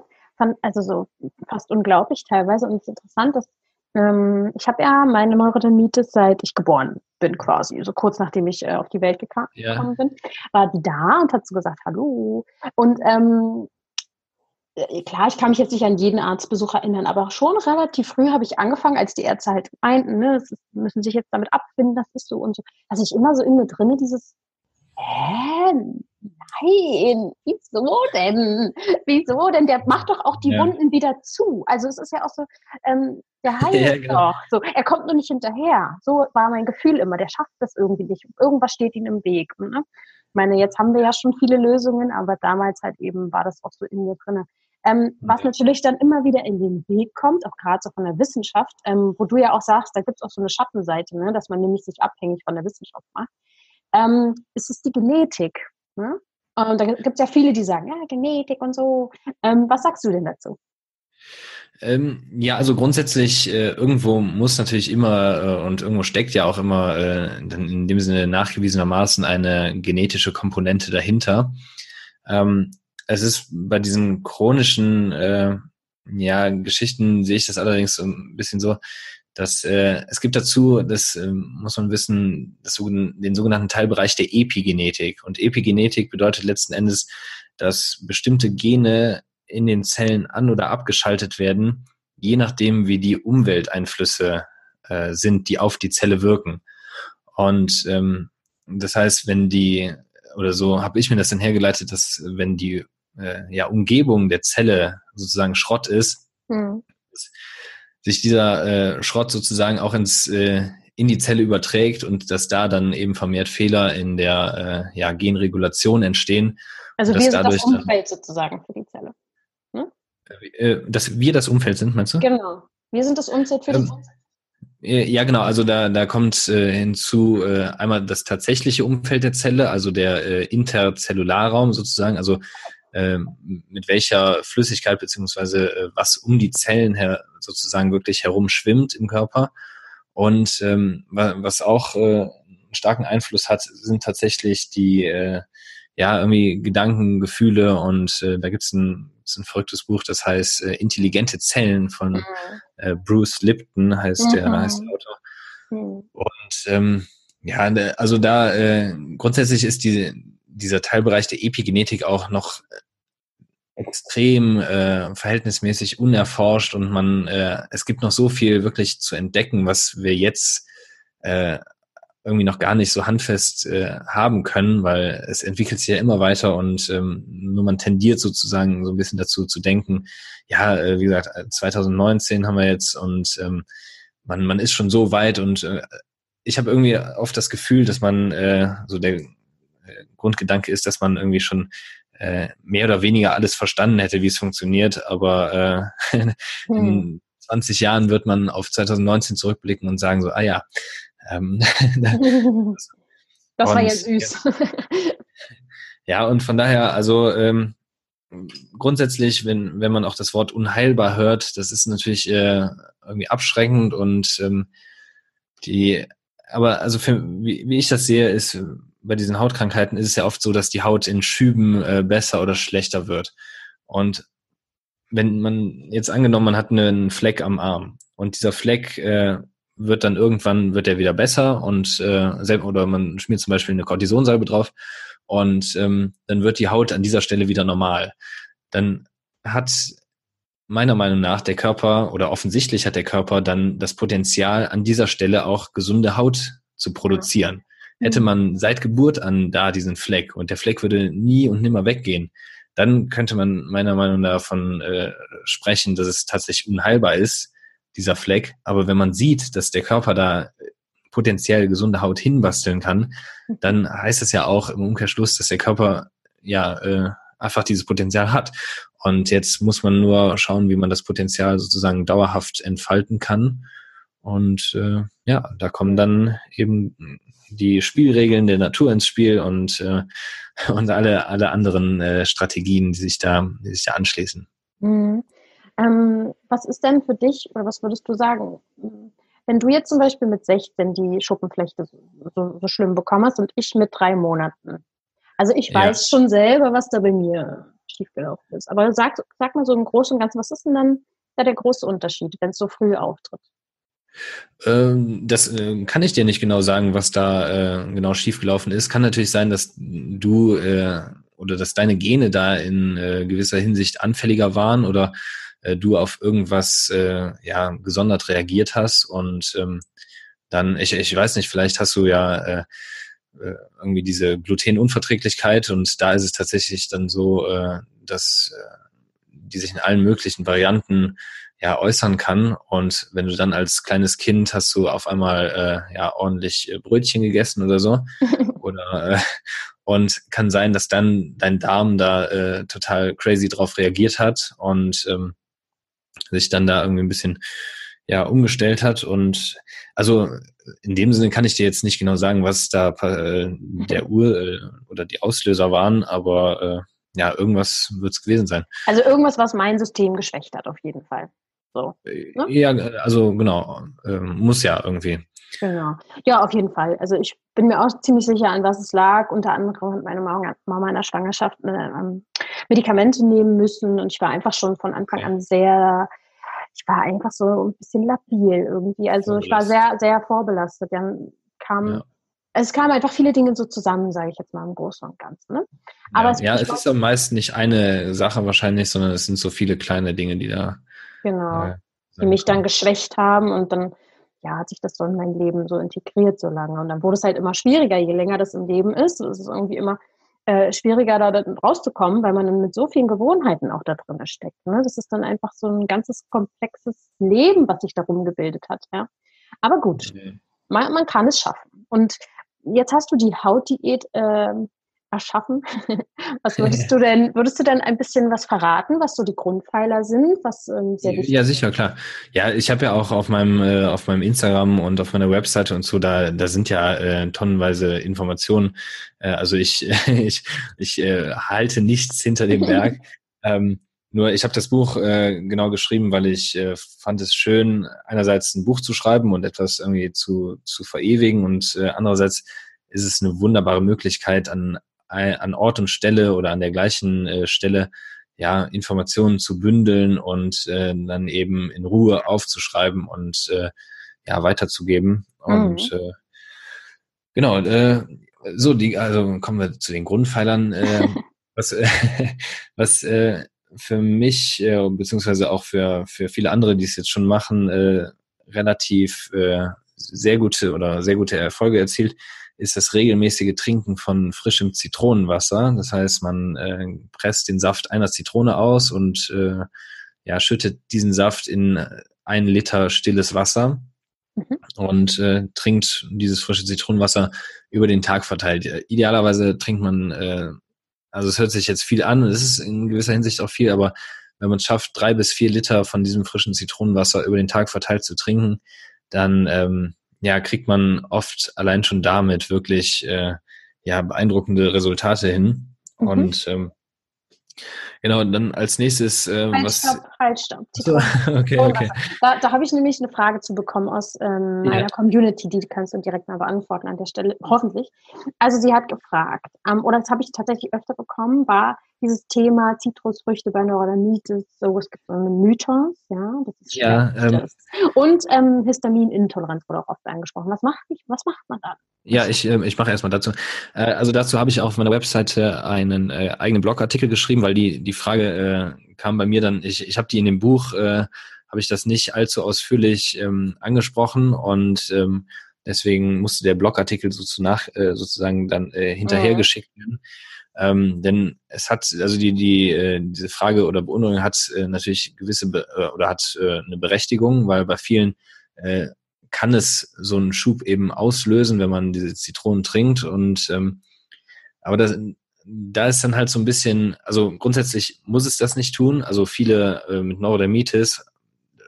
also so fast unglaublich teilweise. Und es ist interessant, dass ähm, ich habe ja meine Neurodermitis seit ich geboren bin quasi, so kurz nachdem ich äh, auf die Welt gekommen ja. bin, war die da und hat so gesagt, hallo. Und ähm, äh, klar, ich kann mich jetzt nicht an jeden Arztbesuch erinnern, aber schon relativ früh habe ich angefangen, als die Ärzte halt meinten, ne, das ist, müssen sich jetzt damit abfinden, das ist so und so. Also ich immer so in mir drinne dieses, hä? Nein, wieso denn? Wieso denn? Der macht doch auch die ja. Wunden wieder zu. Also es ist ja auch so, ähm, der heilt ja, genau. doch. So, er kommt nur nicht hinterher. So war mein Gefühl immer. Der schafft das irgendwie nicht. Irgendwas steht ihm im Weg. Ne? Ich meine, jetzt haben wir ja schon viele Lösungen, aber damals halt eben war das auch so in mir drin. Ähm, was natürlich dann immer wieder in den Weg kommt, auch gerade so von der Wissenschaft, ähm, wo du ja auch sagst, da gibt es auch so eine Schattenseite, ne, dass man nämlich sich abhängig von der Wissenschaft macht, ähm, ist es die Genetik. Ne? Und da gibt es ja viele, die sagen, ja, Genetik und so. Ähm, was sagst du denn dazu?
Ähm, ja, also grundsätzlich äh, irgendwo muss natürlich immer äh, und irgendwo steckt ja auch immer äh, in dem Sinne nachgewiesenermaßen eine genetische Komponente dahinter. Ähm, es ist bei diesen chronischen äh, ja, Geschichten sehe ich das allerdings ein bisschen so, dass äh, es gibt dazu, das äh, muss man wissen, das, den sogenannten Teilbereich der Epigenetik. Und Epigenetik bedeutet letzten Endes, dass bestimmte Gene in den Zellen an- oder abgeschaltet werden, je nachdem, wie die Umwelteinflüsse äh, sind, die auf die Zelle wirken. Und ähm, das heißt, wenn die, oder so habe ich mir das dann hergeleitet, dass wenn die äh, ja, Umgebung der Zelle sozusagen Schrott ist, mhm. Sich dieser äh, Schrott sozusagen auch ins äh, in die Zelle überträgt und dass da dann eben vermehrt Fehler in der äh, ja, Genregulation entstehen.
Also wir sind das Umfeld sozusagen für die Zelle.
Äh, dass wir das Umfeld sind, meinst du?
Genau. Wir sind das Umfeld für ähm,
äh, Ja, genau. Also da, da kommt äh, hinzu äh, einmal das tatsächliche Umfeld der Zelle, also der äh, Interzellularraum sozusagen, also äh, mit welcher Flüssigkeit beziehungsweise äh, was um die Zellen her sozusagen wirklich herumschwimmt im Körper. Und ähm, was auch äh, einen starken Einfluss hat, sind tatsächlich die äh, ja irgendwie Gedanken, Gefühle und äh, da gibt's ein ist ein verrücktes Buch, das heißt äh, Intelligente Zellen von mhm. äh, Bruce Lipton, heißt mhm. der, heißt der Autor. Mhm. Und ähm, ja, also da äh, grundsätzlich ist die, dieser Teilbereich der Epigenetik auch noch extrem äh, verhältnismäßig unerforscht und man äh, es gibt noch so viel wirklich zu entdecken, was wir jetzt äh, irgendwie noch gar nicht so handfest äh, haben können, weil es entwickelt sich ja immer weiter und ähm, nur man tendiert sozusagen so ein bisschen dazu zu denken, ja, äh, wie gesagt, 2019 haben wir jetzt und ähm, man, man ist schon so weit und äh, ich habe irgendwie oft das Gefühl, dass man äh, so der äh, Grundgedanke ist, dass man irgendwie schon äh, mehr oder weniger alles verstanden hätte, wie es funktioniert, aber äh, in hm. 20 Jahren wird man auf 2019 zurückblicken und sagen so, ah ja, ähm,
das war ja süß.
ja, und von daher, also ähm, grundsätzlich, wenn, wenn man auch das Wort unheilbar hört, das ist natürlich äh, irgendwie abschreckend und ähm, die, aber also für, wie, wie ich das sehe, ist bei diesen Hautkrankheiten ist es ja oft so, dass die Haut in Schüben äh, besser oder schlechter wird. Und wenn man jetzt angenommen, man hat einen Fleck am Arm und dieser Fleck äh, wird dann irgendwann wird der wieder besser und äh, oder man schmiert zum Beispiel eine Cortisonsalbe drauf und ähm, dann wird die Haut an dieser Stelle wieder normal. Dann hat meiner Meinung nach der Körper oder offensichtlich hat der Körper dann das Potenzial an dieser Stelle auch gesunde Haut zu produzieren. Hätte man seit Geburt an da diesen Fleck und der Fleck würde nie und nimmer weggehen, dann könnte man meiner Meinung nach davon äh, sprechen, dass es tatsächlich unheilbar ist, dieser Fleck. Aber wenn man sieht, dass der Körper da potenziell gesunde Haut hinbasteln kann, dann heißt es ja auch im Umkehrschluss, dass der Körper ja äh, einfach dieses Potenzial hat. Und jetzt muss man nur schauen, wie man das Potenzial sozusagen dauerhaft entfalten kann. Und äh, ja, da kommen dann eben die Spielregeln der Natur ins Spiel und, äh, und alle, alle anderen äh, Strategien, die sich da, die sich da anschließen.
Mhm. Ähm, was ist denn für dich oder was würdest du sagen, wenn du jetzt zum Beispiel mit 16 die Schuppenflechte so, so, schlimm bekommen hast und ich mit drei Monaten? Also ich weiß ja. schon selber, was da bei mir schiefgelaufen ist. Aber sag, sag mal so im Großen und Ganzen, was ist denn dann da der große Unterschied, wenn es so früh auftritt?
Ähm, das äh, kann ich dir nicht genau sagen, was da äh, genau schiefgelaufen ist. Kann natürlich sein, dass du äh, oder dass deine Gene da in gewisser Hinsicht anfälliger waren oder du auf irgendwas ja gesondert reagiert hast und ähm, dann, ich, ich weiß nicht, vielleicht hast du ja irgendwie diese Glutenunverträglichkeit und da ist es tatsächlich dann so, dass die sich in allen möglichen Varianten ja äußern kann und wenn du dann als kleines Kind hast du auf einmal äh, ja ordentlich äh, Brötchen gegessen oder so oder äh, und kann sein, dass dann dein Darm da äh, total crazy drauf reagiert hat und ähm, sich dann da irgendwie ein bisschen ja umgestellt hat und also in dem Sinne kann ich dir jetzt nicht genau sagen, was da äh, der Ur äh, oder die Auslöser waren, aber äh, ja, irgendwas wird es gewesen sein.
Also irgendwas, was mein System geschwächt hat, auf jeden Fall. So.
Äh, ne? Ja, also genau, ähm, muss ja irgendwie.
Genau. Ja, auf jeden Fall. Also ich bin mir auch ziemlich sicher, an was es lag. Unter anderem hat meine Mama in der Schwangerschaft ähm, Medikamente nehmen müssen und ich war einfach schon von Anfang an sehr, ich war einfach so ein bisschen labil irgendwie. Also ich war sehr, sehr vorbelastet. Dann kam, ja. es kamen einfach viele Dinge so zusammen, sage ich jetzt mal im Großen und Ganzen. Ne?
Aber ja, es, ja, es ist am meisten nicht eine Sache wahrscheinlich, sondern es sind so viele kleine Dinge, die da
Genau. Äh, die mich dann geschwächt haben und dann ja, hat sich das so in mein Leben so integriert so lange. Und dann wurde es halt immer schwieriger, je länger das im Leben ist. Es ist irgendwie immer äh, schwieriger, da rauszukommen, weil man dann mit so vielen Gewohnheiten auch da drin steckt. Ne? Das ist dann einfach so ein ganzes komplexes Leben, was sich darum gebildet hat. Ja? Aber gut, mhm. man, man kann es schaffen. Und jetzt hast du die Hautdiät äh, erschaffen. Was würdest du denn, würdest du denn ein bisschen was verraten, was so die Grundpfeiler sind? Was ähm,
sehr wichtig Ja, sicher, klar. Ja, ich habe ja auch auf meinem, äh, auf meinem Instagram und auf meiner Webseite und so, da, da sind ja äh, tonnenweise Informationen. Äh, also ich, ich, ich äh, halte nichts hinter dem Berg. ähm, nur ich habe das Buch äh, genau geschrieben, weil ich äh, fand es schön, einerseits ein Buch zu schreiben und etwas irgendwie zu, zu verewigen und äh, andererseits ist es eine wunderbare Möglichkeit, an an Ort und Stelle oder an der gleichen äh, Stelle ja, Informationen zu bündeln und äh, dann eben in Ruhe aufzuschreiben und äh, ja, weiterzugeben. Und mhm. äh, genau, äh, so, die, also kommen wir zu den Grundpfeilern. Äh, was äh, was äh, für mich, äh, beziehungsweise auch für, für viele andere, die es jetzt schon machen, äh, relativ äh, sehr gute oder sehr gute Erfolge erzielt, ist das regelmäßige Trinken von frischem Zitronenwasser. Das heißt, man äh, presst den Saft einer Zitrone aus und äh, ja, schüttet diesen Saft in ein Liter stilles Wasser mhm. und äh, trinkt dieses frische Zitronenwasser über den Tag verteilt. Idealerweise trinkt man, äh, also es hört sich jetzt viel an, es ist in gewisser Hinsicht auch viel, aber wenn man es schafft, drei bis vier Liter von diesem frischen Zitronenwasser über den Tag verteilt zu trinken, dann ähm, ja, kriegt man oft allein schon damit wirklich äh, ja, beeindruckende Resultate hin. Mhm. Und ähm, Genau, dann als nächstes, äh, halt, was. Stopp, halt, stopp.
So, okay, okay. Da, da habe ich nämlich eine Frage zu bekommen aus ähm, ja. meiner Community, die kannst du direkt mal beantworten an der Stelle, hoffentlich. Also sie hat gefragt, ähm, oder das habe ich tatsächlich öfter bekommen, war dieses Thema Zitrusfrüchte bei Neurodermitis, so es gibt so einen Mythos, ja, das ist
ja, ähm,
Und ähm, Histaminintoleranz wurde auch oft angesprochen. Was macht, was macht man da?
Ja, ich, äh, ich mache erstmal dazu. Äh, also dazu habe ich auf meiner Webseite einen äh, eigenen Blogartikel geschrieben, weil die, die Frage äh, kam bei mir dann, ich, ich habe die in dem Buch, äh, habe ich das nicht allzu ausführlich ähm, angesprochen und ähm, deswegen musste der Blogartikel so nach, äh, sozusagen dann äh, hinterhergeschickt werden. Ähm, denn es hat, also die, die, äh, diese Frage oder Beunruhigung hat äh, natürlich gewisse Be äh, oder hat äh, eine Berechtigung, weil bei vielen äh, kann es so einen Schub eben auslösen, wenn man diese Zitronen trinkt. Und ähm, aber das, da ist dann halt so ein bisschen, also grundsätzlich muss es das nicht tun. Also viele äh, mit Neurodermitis,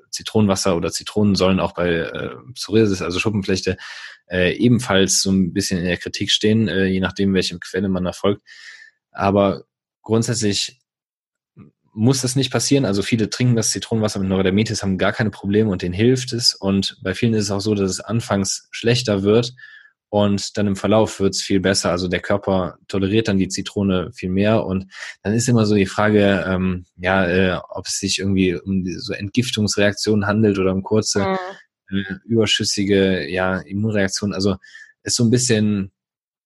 Zitronenwasser oder Zitronen sollen auch bei äh, Psoriasis, also Schuppenflechte, äh, ebenfalls so ein bisschen in der Kritik stehen, äh, je nachdem, welche Quelle man erfolgt. Aber grundsätzlich muss das nicht passieren. Also viele trinken das Zitronenwasser mit Neurodermitis, haben gar keine Probleme und denen hilft es. Und bei vielen ist es auch so, dass es anfangs schlechter wird und dann im Verlauf wird es viel besser. Also der Körper toleriert dann die Zitrone viel mehr und dann ist immer so die Frage, ähm, ja, äh, ob es sich irgendwie um so Entgiftungsreaktionen handelt oder um kurze mhm. äh, überschüssige ja, Immunreaktionen. Also ist so ein bisschen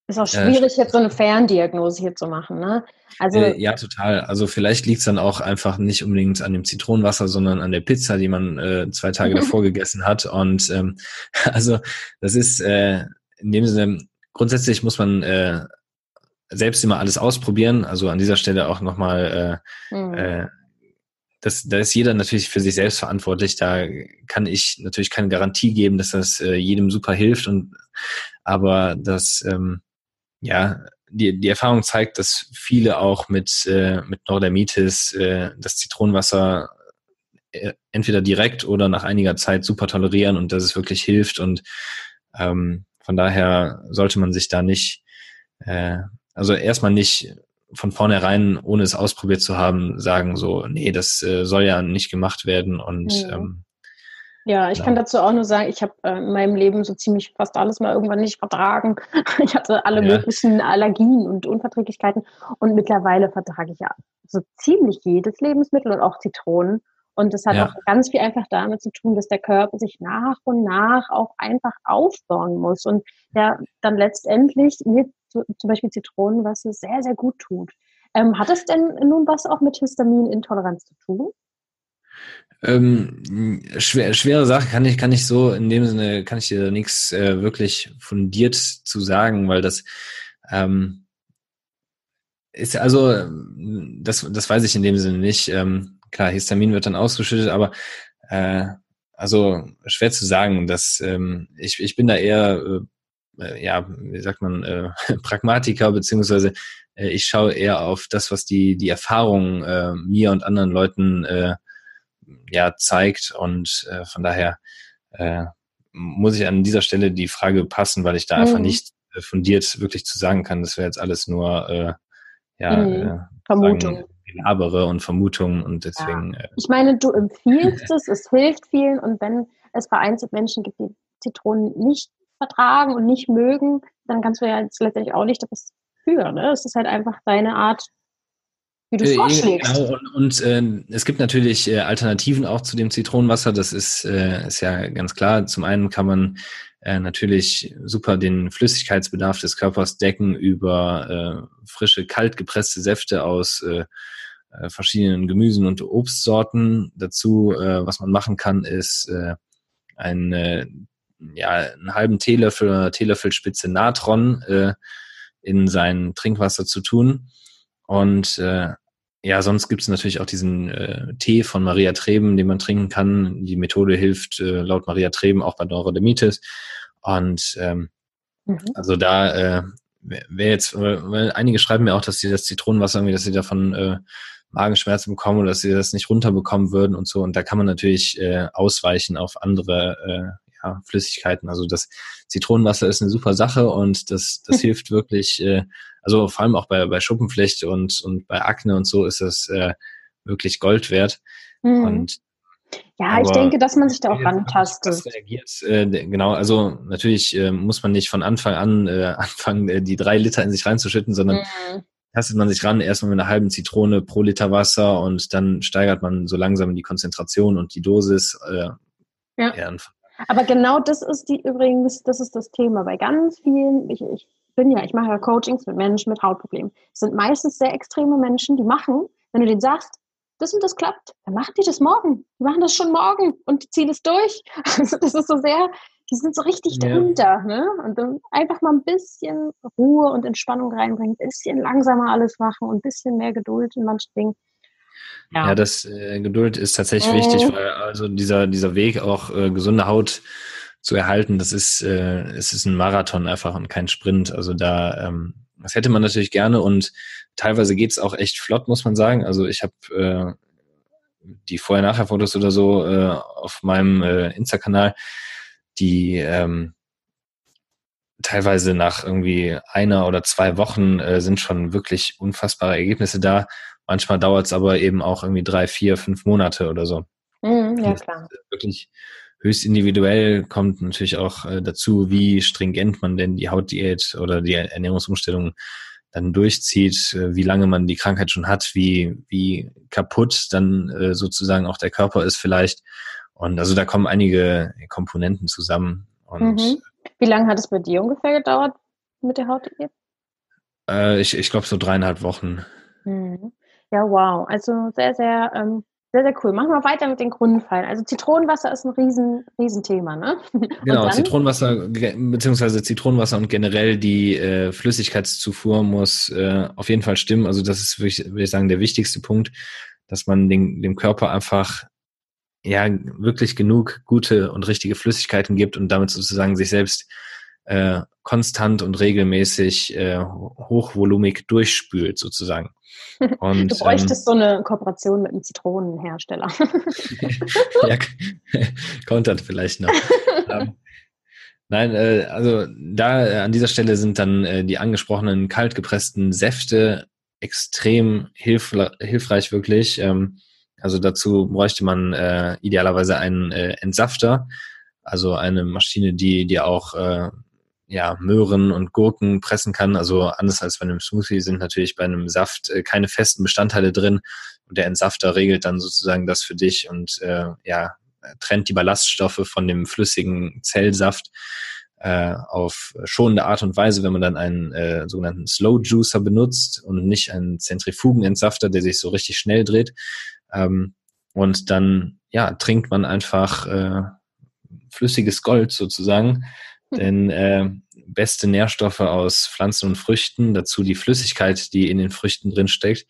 ist auch schwierig, äh, jetzt so eine Ferndiagnose hier zu machen, ne?
Also äh, ja, total. Also vielleicht liegt es dann auch einfach nicht unbedingt an dem Zitronenwasser, sondern an der Pizza, die man äh, zwei Tage davor gegessen hat. Und ähm, also das ist äh, in dem Sinne grundsätzlich muss man äh, selbst immer alles ausprobieren. Also an dieser Stelle auch nochmal, äh, mhm. äh, das, da ist jeder natürlich für sich selbst verantwortlich. Da kann ich natürlich keine Garantie geben, dass das äh, jedem super hilft. Und aber das, ähm, ja, die, die Erfahrung zeigt, dass viele auch mit, äh, mit Neurodermitis äh, das Zitronenwasser äh, entweder direkt oder nach einiger Zeit super tolerieren und dass es wirklich hilft. Und ähm, von daher sollte man sich da nicht, äh, also erstmal nicht von vornherein, ohne es ausprobiert zu haben, sagen so, nee, das äh, soll ja nicht gemacht werden und
mhm. ähm, ja, ich ja. kann dazu auch nur sagen, ich habe äh, in meinem Leben so ziemlich fast alles mal irgendwann nicht vertragen. Ich hatte alle ja. möglichen Allergien und Unverträglichkeiten und mittlerweile vertrage ich ja so ziemlich jedes Lebensmittel und auch Zitronen. Und das hat ja. auch ganz viel einfach damit zu tun, dass der Körper sich nach und nach auch einfach aufbauen muss und der dann letztendlich mir zum Beispiel Zitronenwasser sehr, sehr gut tut. Ähm, hat es denn nun was auch mit Histaminintoleranz zu tun?
Ähm, schwer, schwere Sache kann ich, kann ich so in dem Sinne, kann ich dir nichts äh, wirklich fundiert zu sagen, weil das ähm, ist also, das, das weiß ich in dem Sinne nicht. Ähm, klar, Histamin wird dann ausgeschüttet, aber äh, also schwer zu sagen, dass ähm, ich, ich bin da eher, äh, ja, wie sagt man, äh, Pragmatiker, beziehungsweise äh, ich schaue eher auf das, was die, die Erfahrung äh, mir und anderen Leuten äh, ja zeigt und äh, von daher äh, muss ich an dieser Stelle die Frage passen, weil ich da mhm. einfach nicht äh, fundiert wirklich zu sagen kann. Das wäre jetzt alles nur äh, ja mhm. äh,
Vermutung.
Labere und Vermutungen und deswegen.
Ja. Äh, ich meine, du empfiehlst es, es hilft vielen und wenn es vereinzelt Menschen gibt, die Zitronen nicht vertragen und nicht mögen, dann kannst du ja jetzt letztendlich auch nicht etwas für. Ne? Es ist halt einfach deine Art, wie du äh, vorschlägst. Genau,
und, und äh, es gibt natürlich äh, Alternativen auch zu dem Zitronenwasser. Das ist, äh, ist ja ganz klar. Zum einen kann man äh, natürlich super den Flüssigkeitsbedarf des Körpers decken über äh, frische, kalt gepresste Säfte aus äh, äh, verschiedenen Gemüsen und Obstsorten. Dazu, äh, was man machen kann, ist äh, ein, äh, ja, einen halben Teelöffel, Teelöffelspitze Natron äh, in sein Trinkwasser zu tun. Und äh, ja, sonst gibt es natürlich auch diesen äh, Tee von Maria Treben, den man trinken kann. Die Methode hilft äh, laut Maria Treben auch bei Neurodermitis. Und ähm, mhm. also da äh, wäre jetzt, weil einige schreiben mir auch, dass sie das Zitronenwasser irgendwie, dass sie davon äh, Magenschmerzen bekommen oder dass sie das nicht runterbekommen würden und so. Und da kann man natürlich äh, ausweichen auf andere äh, ja, Flüssigkeiten. Also das Zitronenwasser ist eine super Sache und das, das hilft wirklich, äh, also vor allem auch bei, bei Schuppenflecht und, und bei Akne und so ist das äh, wirklich Gold wert. Mhm. Und
ja, ich denke, dass man sich da auch rantastet.
Reagiert, äh, genau, also natürlich äh, muss man nicht von Anfang an äh, anfangen, äh, die drei Liter in sich reinzuschütten, sondern mhm. tastet man sich ran, erstmal mit einer halben Zitrone pro Liter Wasser und dann steigert man so langsam die Konzentration und die Dosis. Äh,
ja. Aber genau das ist die übrigens, das ist das Thema bei ganz vielen. Ich, ich bin ja, ich mache ja Coachings mit Menschen mit Hautproblemen. Es sind meistens sehr extreme Menschen, die machen, wenn du denen sagst, das und das klappt, dann machen die das morgen. Die machen das schon morgen und die ziehen es durch. Also das ist so sehr, die sind so richtig ja. dahinter. Ne? Und dann einfach mal ein bisschen Ruhe und Entspannung reinbringen, ein bisschen langsamer alles machen und ein bisschen mehr Geduld in manchen Dingen.
Ja, ja das äh, Geduld ist tatsächlich äh. wichtig, weil also dieser, dieser Weg auch äh, gesunde Haut zu erhalten, das ist, äh, es ist ein Marathon einfach und kein Sprint. Also da, ähm, das hätte man natürlich gerne und teilweise geht's auch echt flott, muss man sagen. Also ich habe äh, die Vorher-Nachher-Fotos oder so äh, auf meinem äh, Insta-Kanal, die ähm, teilweise nach irgendwie einer oder zwei Wochen äh, sind schon wirklich unfassbare Ergebnisse da. Manchmal dauert es aber eben auch irgendwie drei, vier, fünf Monate oder so.
Mhm, ja, klar.
Wirklich höchst individuell kommt natürlich auch äh, dazu, wie stringent man denn die Hautdiät oder die Ernährungsumstellung dann durchzieht, äh, wie lange man die Krankheit schon hat, wie, wie kaputt dann äh, sozusagen auch der Körper ist vielleicht. Und also da kommen einige Komponenten zusammen. Und mhm.
Wie lange hat es bei dir ungefähr gedauert mit der Hautdiät?
Äh, ich ich glaube so dreieinhalb Wochen.
Mhm. Ja, wow. Also sehr, sehr ähm, Sehr, sehr cool. Machen wir weiter mit den Grundpfeilen. Also Zitronenwasser ist ein riesen, Riesenthema, ne?
Genau, Zitronenwasser beziehungsweise Zitronenwasser und generell die äh, Flüssigkeitszufuhr muss äh, auf jeden Fall stimmen. Also das ist, würde ich, würde ich sagen, der wichtigste Punkt, dass man den, dem Körper einfach ja wirklich genug gute und richtige Flüssigkeiten gibt und damit sozusagen sich selbst äh, konstant und regelmäßig äh, hochvolumig durchspült sozusagen.
Und, du bräuchtest ähm, so eine Kooperation mit einem Zitronenhersteller.
ja, kontert vielleicht noch. ähm, nein, äh, also da äh, an dieser Stelle sind dann äh, die angesprochenen kaltgepressten Säfte extrem hilf hilfreich wirklich. Ähm, also dazu bräuchte man äh, idealerweise einen äh, Entsafter, also eine Maschine, die die auch äh, ja, Möhren und Gurken pressen kann. Also anders als bei einem Smoothie sind natürlich bei einem Saft äh, keine festen Bestandteile drin und der Entsafter regelt dann sozusagen das für dich und äh, ja, trennt die Ballaststoffe von dem flüssigen Zellsaft äh, auf schonende Art und Weise, wenn man dann einen äh, sogenannten Slow Juicer benutzt und nicht einen Zentrifugenentsafter, der sich so richtig schnell dreht. Ähm, und dann ja, trinkt man einfach äh, flüssiges Gold sozusagen denn äh, beste Nährstoffe aus Pflanzen und Früchten, dazu die Flüssigkeit, die in den Früchten drin steckt.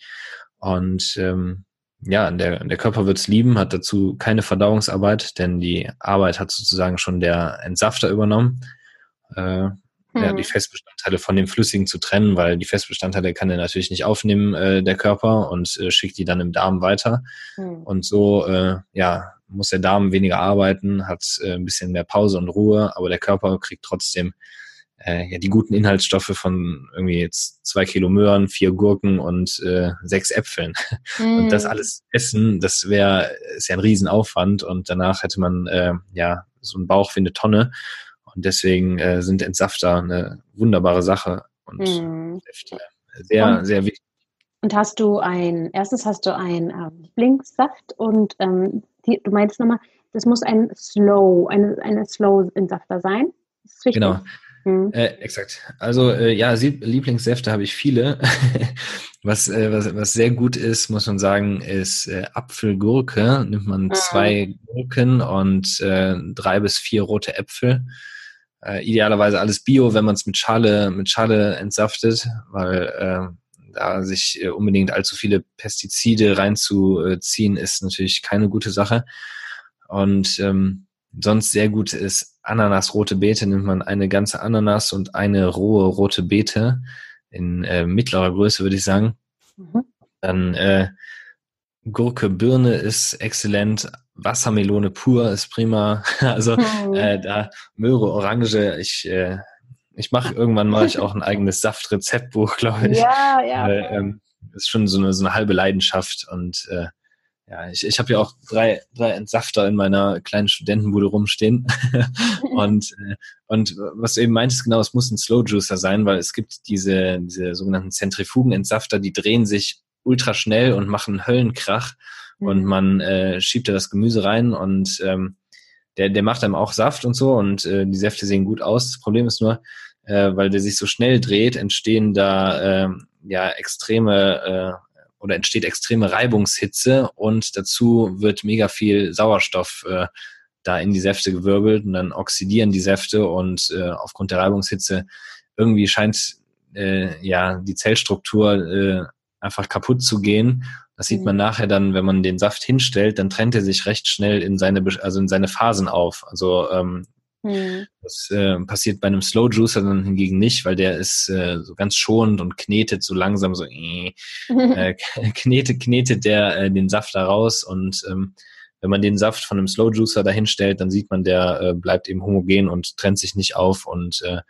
Und ähm, ja, der, der Körper wird's lieben, hat dazu keine Verdauungsarbeit, denn die Arbeit hat sozusagen schon der Entsafter übernommen. Äh, hm. ja, die Festbestandteile von dem Flüssigen zu trennen, weil die Festbestandteile kann er natürlich nicht aufnehmen, äh, der Körper, und äh, schickt die dann im Darm weiter. Hm. Und so, äh, ja, muss der Darm weniger arbeiten, hat äh, ein bisschen mehr Pause und Ruhe, aber der Körper kriegt trotzdem äh, ja die guten Inhaltsstoffe von irgendwie jetzt zwei Kilo Möhren, vier Gurken und äh, sechs Äpfeln. Mm. Und das hm. alles essen, das wäre ist ja ein Riesenaufwand und danach hätte man äh, ja so einen Bauch wie eine Tonne. Und deswegen äh, sind Entsafter eine wunderbare Sache und mm. sehr, und, sehr wichtig.
Und hast du ein, erstens hast du ein ähm, Lieblingssaft und ähm, die, du meinst nochmal, das muss ein Slow, eine, eine Slow-Entsafter sein.
Genau. Hm. Äh, exakt. Also äh, ja, Lieblingssäfte habe ich viele. was, äh, was, was sehr gut ist, muss man sagen, ist äh, Apfelgurke. Nimmt man mhm. zwei Gurken und äh, drei bis vier rote Äpfel. Äh, idealerweise alles Bio, wenn man es mit Schale, mit Schale entsaftet, weil äh, da sich äh, unbedingt allzu viele Pestizide reinzuziehen, ist natürlich keine gute Sache. Und ähm, sonst sehr gut ist Ananas rote Beete, nimmt man eine ganze Ananas und eine rohe rote Beete in äh, mittlerer Größe, würde ich sagen. Mhm. Dann äh, Gurke Birne ist exzellent, Wassermelone pur ist prima. Also mhm. äh, da Möhre, Orange, ich äh, ich mache irgendwann mache ich auch ein eigenes Saftrezeptbuch, glaube ich. Ja, ja. Weil, ähm, das ist schon so eine, so eine halbe Leidenschaft und äh, ja, ich, ich habe ja auch drei, drei Entsafter in meiner kleinen Studentenbude rumstehen. und, äh, und was du eben meintest, genau, es muss ein Slow Juicer sein, weil es gibt diese, diese sogenannten Zentrifugenentsafter, die drehen sich ultra schnell und machen Höllenkrach. Mhm. Und man äh, schiebt da das Gemüse rein und ähm, der, der macht einem auch Saft und so und äh, die Säfte sehen gut aus. Das Problem ist nur, äh, weil der sich so schnell dreht, entstehen da äh, ja extreme äh, oder entsteht extreme Reibungshitze und dazu wird mega viel Sauerstoff äh, da in die Säfte gewirbelt und dann oxidieren die Säfte und äh, aufgrund der Reibungshitze irgendwie scheint äh, ja die Zellstruktur äh, einfach kaputt zu gehen. Das sieht man mhm. nachher dann, wenn man den Saft hinstellt, dann trennt er sich recht schnell in seine, also in seine Phasen auf. Also ähm, hm. Das äh, passiert bei einem Slow Juicer dann hingegen nicht, weil der ist äh, so ganz schonend und knetet so langsam so äh, äh, knetet, knetet der äh, den Saft da raus und ähm, wenn man den Saft von einem Slow Juicer dahin stellt, dann sieht man, der äh, bleibt eben homogen und trennt sich nicht auf und äh,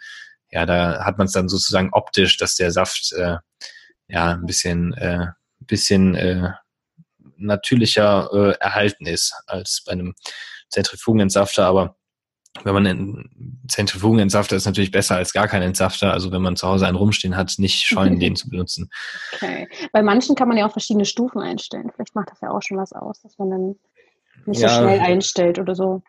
ja, da hat man es dann sozusagen optisch, dass der Saft äh, ja ein bisschen äh, bisschen äh, natürlicher äh, erhalten ist als bei einem Zentrifugenentsafter, aber wenn man einen Zentrifugenentsafter ist natürlich besser als gar keinen Entsafter. Also wenn man zu Hause einen rumstehen hat, nicht scheuen, den zu benutzen.
Okay. Bei manchen kann man ja auch verschiedene Stufen einstellen. Vielleicht macht das ja auch schon was aus, dass man dann nicht ja, so schnell einstellt oder so.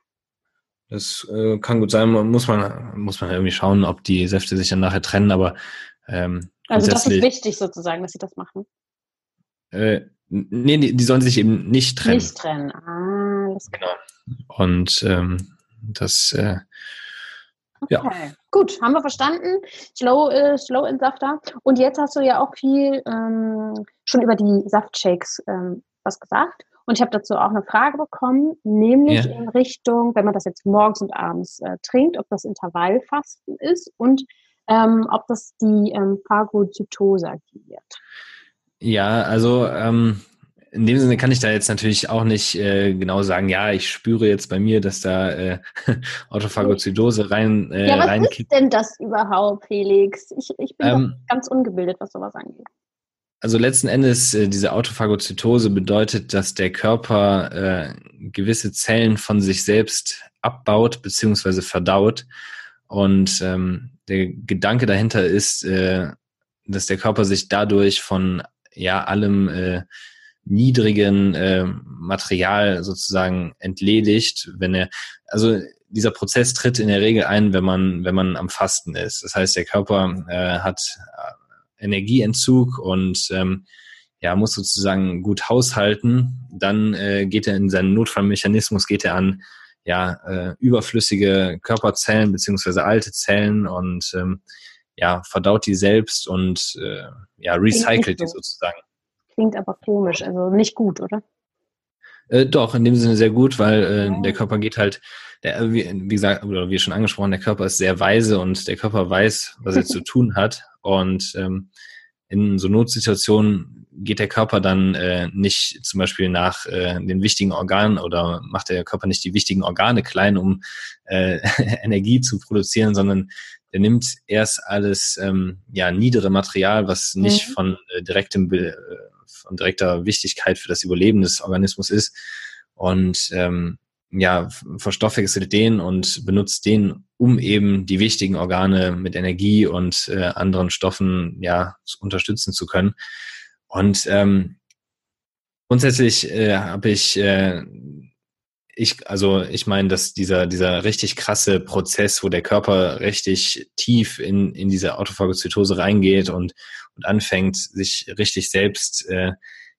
Das äh, kann gut sein. Muss man, muss man irgendwie schauen, ob die Säfte sich dann nachher trennen. Aber ähm,
also das ist wichtig sozusagen, dass sie das machen.
Äh, Nee, die, die sollen sich eben nicht trennen.
Nicht trennen. Ah, das
genau. Und ähm, das, äh,
okay. ja. Gut, haben wir verstanden. Slow, äh, Slow Entsafter. Und jetzt hast du ja auch viel ähm, schon über die Saftshakes ähm, was gesagt. Und ich habe dazu auch eine Frage bekommen, nämlich ja. in Richtung, wenn man das jetzt morgens und abends äh, trinkt, ob das Intervallfasten ist und ähm, ob das die ähm, Phagozytose aktiviert.
Ja, also ähm, in dem Sinne kann ich da jetzt natürlich auch nicht äh, genau sagen, ja, ich spüre jetzt bei mir, dass da äh, Autophagozytose rein
äh, Ja, was reinkippt. ist denn das überhaupt, Felix? Ich, ich bin ähm, ganz ungebildet, was sowas angeht.
Also letzten Endes, äh, diese Autophagozytose bedeutet, dass der Körper äh, gewisse Zellen von sich selbst abbaut bzw. verdaut. Und ähm, der Gedanke dahinter ist, äh, dass der Körper sich dadurch von ja allem äh, niedrigen äh, Material sozusagen entledigt, wenn er, also dieser Prozess tritt in der Regel ein, wenn man, wenn man am Fasten ist. Das heißt, der Körper äh, hat äh, Energieentzug und ähm, ja, muss sozusagen gut haushalten. Dann äh, geht er in seinen Notfallmechanismus, geht er an ja, äh, überflüssige Körperzellen beziehungsweise alte Zellen und ähm, ja, verdaut die selbst und äh, ja, recycelt die sozusagen.
Klingt aber komisch, also nicht gut, oder?
Äh, doch, in dem Sinne sehr gut, weil äh, der Körper geht halt, der, wie, wie gesagt, oder wie schon angesprochen, der Körper ist sehr weise und der Körper weiß, was er zu tun hat. Und ähm, in so Notsituationen geht der Körper dann äh, nicht zum Beispiel nach äh, den wichtigen Organen oder macht der Körper nicht die wichtigen Organe klein, um äh, Energie zu produzieren, sondern der nimmt erst alles ähm, ja niedere Material, was nicht mhm. von äh, direktem äh, von direkter Wichtigkeit für das Überleben des Organismus ist und ähm, ja, verstoffwechselt den und benutzt den, um eben die wichtigen Organe mit Energie und äh, anderen Stoffen ja unterstützen zu können. Und ähm, grundsätzlich äh, habe ich äh, ich, also ich meine, dass dieser, dieser richtig krasse Prozess, wo der Körper richtig tief in, in diese Autophagozytose reingeht und, und anfängt, sich richtig selbst äh,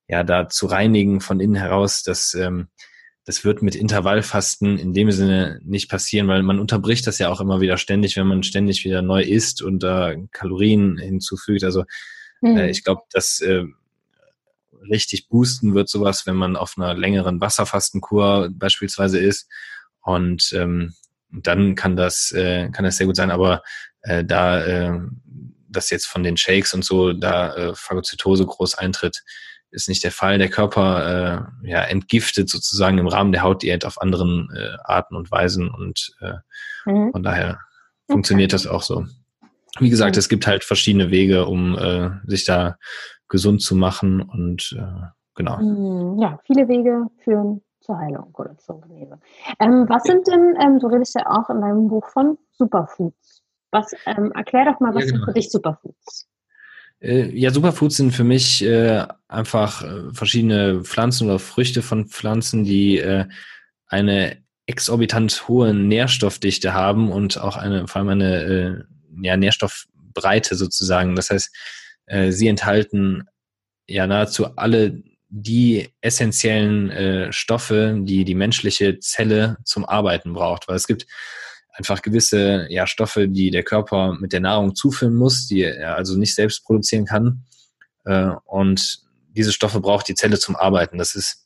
ja da zu reinigen von innen heraus, das, ähm, das wird mit Intervallfasten in dem Sinne nicht passieren, weil man unterbricht das ja auch immer wieder ständig, wenn man ständig wieder neu isst und da äh, Kalorien hinzufügt. Also mhm. äh, ich glaube, dass äh, richtig boosten wird sowas, wenn man auf einer längeren Wasserfastenkur beispielsweise ist. Und ähm, dann kann das, äh, kann das sehr gut sein. Aber äh, da äh, das jetzt von den Shakes und so, da äh, Phagozytose groß eintritt, ist nicht der Fall. Der Körper äh, ja, entgiftet sozusagen im Rahmen der Hautdiät auf anderen äh, Arten und Weisen und äh, mhm. von daher funktioniert okay. das auch so. Wie gesagt, mhm. es gibt halt verschiedene Wege, um äh, sich da gesund zu machen und äh, genau.
Hm, ja, viele Wege führen zur Heilung oder zur Genese. Ähm, was sind denn, ähm, du redest ja auch in deinem Buch von Superfoods. Was, ähm, erklär doch mal, was ja, genau. sind für dich Superfoods?
Äh, ja, Superfoods sind für mich äh, einfach äh, verschiedene Pflanzen oder Früchte von Pflanzen, die äh, eine exorbitant hohe Nährstoffdichte haben und auch eine, vor allem eine äh, ja, Nährstoffbreite sozusagen. Das heißt, äh, sie enthalten ja nahezu alle die essentiellen äh, Stoffe, die die menschliche Zelle zum Arbeiten braucht. Weil es gibt einfach gewisse ja, Stoffe, die der Körper mit der Nahrung zuführen muss, die er also nicht selbst produzieren kann. Äh, und diese Stoffe braucht die Zelle zum Arbeiten. Das ist,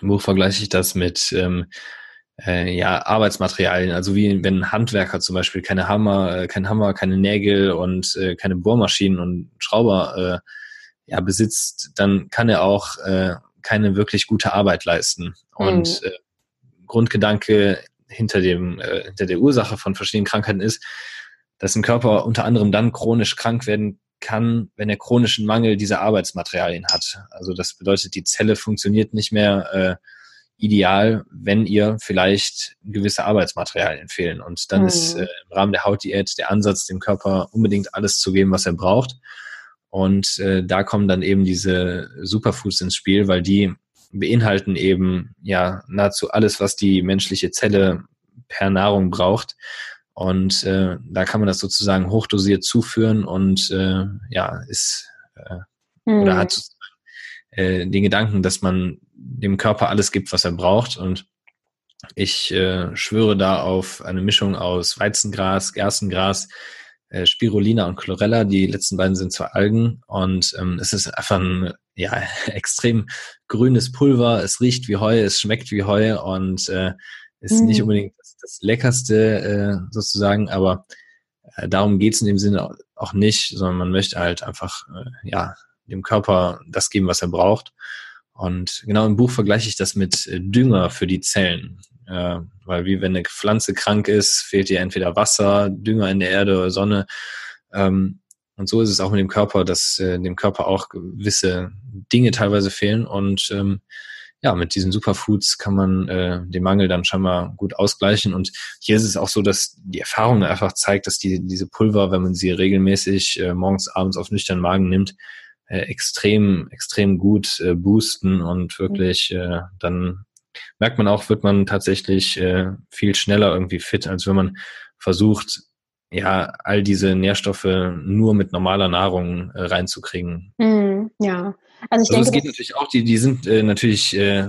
im Buch vergleiche ich das mit ähm, äh, ja, Arbeitsmaterialien, also wie wenn ein Handwerker zum Beispiel keine Hammer, äh, kein Hammer, keine Nägel und äh, keine Bohrmaschinen und Schrauber äh, ja, besitzt, dann kann er auch äh, keine wirklich gute Arbeit leisten. Und mhm. äh, Grundgedanke hinter dem, äh, hinter der Ursache von verschiedenen Krankheiten ist, dass ein Körper unter anderem dann chronisch krank werden kann, wenn er chronischen Mangel dieser Arbeitsmaterialien hat. Also das bedeutet, die Zelle funktioniert nicht mehr äh, ideal, wenn ihr vielleicht gewisse Arbeitsmaterialien fehlen. Und dann mhm. ist äh, im Rahmen der Hautdiät der Ansatz, dem Körper unbedingt alles zu geben, was er braucht. Und äh, da kommen dann eben diese Superfoods ins Spiel, weil die beinhalten eben ja nahezu alles, was die menschliche Zelle per Nahrung braucht. Und äh, da kann man das sozusagen hochdosiert zuführen und äh, ja, ist äh, mhm. oder hat äh, den Gedanken, dass man dem Körper alles gibt, was er braucht. Und ich äh, schwöre da auf eine Mischung aus Weizengras, Gerstengras, äh, Spirulina und Chlorella. Die letzten beiden sind zwar Algen und ähm, es ist einfach ein ja, extrem grünes Pulver. Es riecht wie Heu, es schmeckt wie Heu und äh, ist mhm. nicht unbedingt das, das Leckerste äh, sozusagen, aber äh, darum geht's in dem Sinne auch nicht, sondern man möchte halt einfach äh, ja dem Körper das geben, was er braucht. Und genau im Buch vergleiche ich das mit äh, Dünger für die Zellen. Äh, weil wie wenn eine Pflanze krank ist, fehlt ihr entweder Wasser, Dünger in der Erde oder Sonne. Ähm, und so ist es auch mit dem Körper, dass äh, dem Körper auch gewisse Dinge teilweise fehlen. Und ähm, ja, mit diesen Superfoods kann man äh, den Mangel dann schon mal gut ausgleichen. Und hier ist es auch so, dass die Erfahrung einfach zeigt, dass die, diese Pulver, wenn man sie regelmäßig äh, morgens, abends auf nüchternen Magen nimmt, äh, extrem, extrem gut äh, boosten und wirklich äh, dann merkt man auch, wird man tatsächlich äh, viel schneller irgendwie fit, als wenn man versucht, ja, all diese Nährstoffe nur mit normaler Nahrung äh, reinzukriegen.
Mm, ja,
also ich also denke, es geht natürlich auch, die, die sind äh, natürlich äh,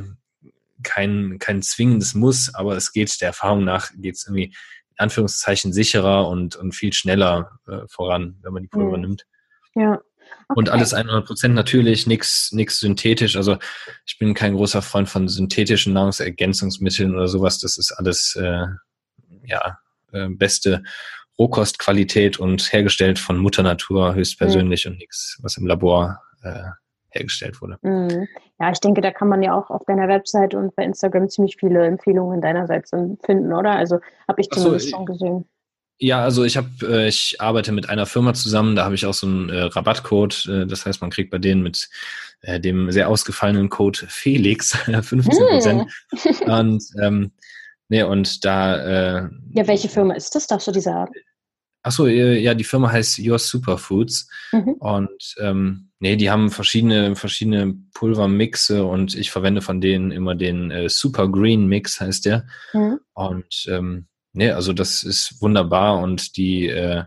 kein, kein zwingendes Muss, aber es geht der Erfahrung nach, geht es irgendwie in Anführungszeichen sicherer und, und viel schneller äh, voran, wenn man die Pulver mm. nimmt.
Ja,
Okay. Und alles 100 Prozent natürlich, nichts nix synthetisch. Also ich bin kein großer Freund von synthetischen Nahrungsergänzungsmitteln oder sowas. Das ist alles äh, ja äh, beste Rohkostqualität und hergestellt von Mutter Natur höchstpersönlich mhm. und nichts, was im Labor äh, hergestellt wurde.
Mhm. Ja, ich denke, da kann man ja auch auf deiner Website und bei Instagram ziemlich viele Empfehlungen deinerseits finden, oder? Also habe ich zumindest so, schon gesehen.
Ja, also ich habe, äh, ich arbeite mit einer Firma zusammen, da habe ich auch so einen äh, Rabattcode. Äh, das heißt, man kriegt bei denen mit äh, dem sehr ausgefallenen Code Felix 15 Prozent. Mm. Und ähm, nee, und da
äh, Ja, welche Firma ist das? Darfst du die sagen?
Achso, äh, ja, die Firma heißt Your Superfoods. Mhm. Und ähm, nee, die haben verschiedene, verschiedene Pulvermixe und ich verwende von denen immer den äh, Super Green Mix, heißt der. Mhm. Und ähm, nee, also das ist wunderbar und die, äh,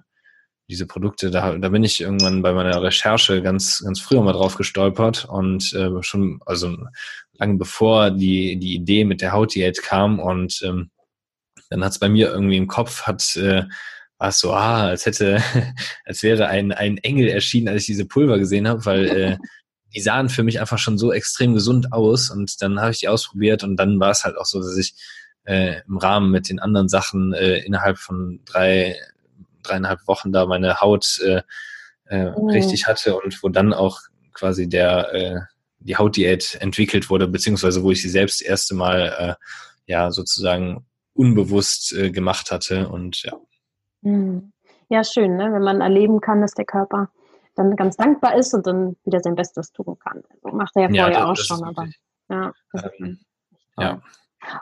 diese Produkte, da, da bin ich irgendwann bei meiner Recherche ganz, ganz früher mal drauf gestolpert und äh, schon, also lange bevor die, die Idee mit der Hautdiät kam und ähm, dann hat es bei mir irgendwie im Kopf, hat äh, war es so, ah, als hätte, als wäre ein, ein Engel erschienen, als ich diese Pulver gesehen habe, weil äh, die sahen für mich einfach schon so extrem gesund aus und dann habe ich die ausprobiert und dann war es halt auch so, dass ich äh, im Rahmen mit den anderen Sachen äh, innerhalb von drei, dreieinhalb Wochen da meine Haut äh, äh, mhm. richtig hatte und wo dann auch quasi der äh, die Hautdiät entwickelt wurde, beziehungsweise wo ich sie selbst das erste Mal äh, ja sozusagen unbewusst äh, gemacht hatte und ja.
Mhm. Ja, schön, ne? wenn man erleben kann, dass der Körper dann ganz dankbar ist und dann wieder sein Bestes tun kann. Also macht er ja vorher ja, das, auch schon, aber ja. Ähm, ja.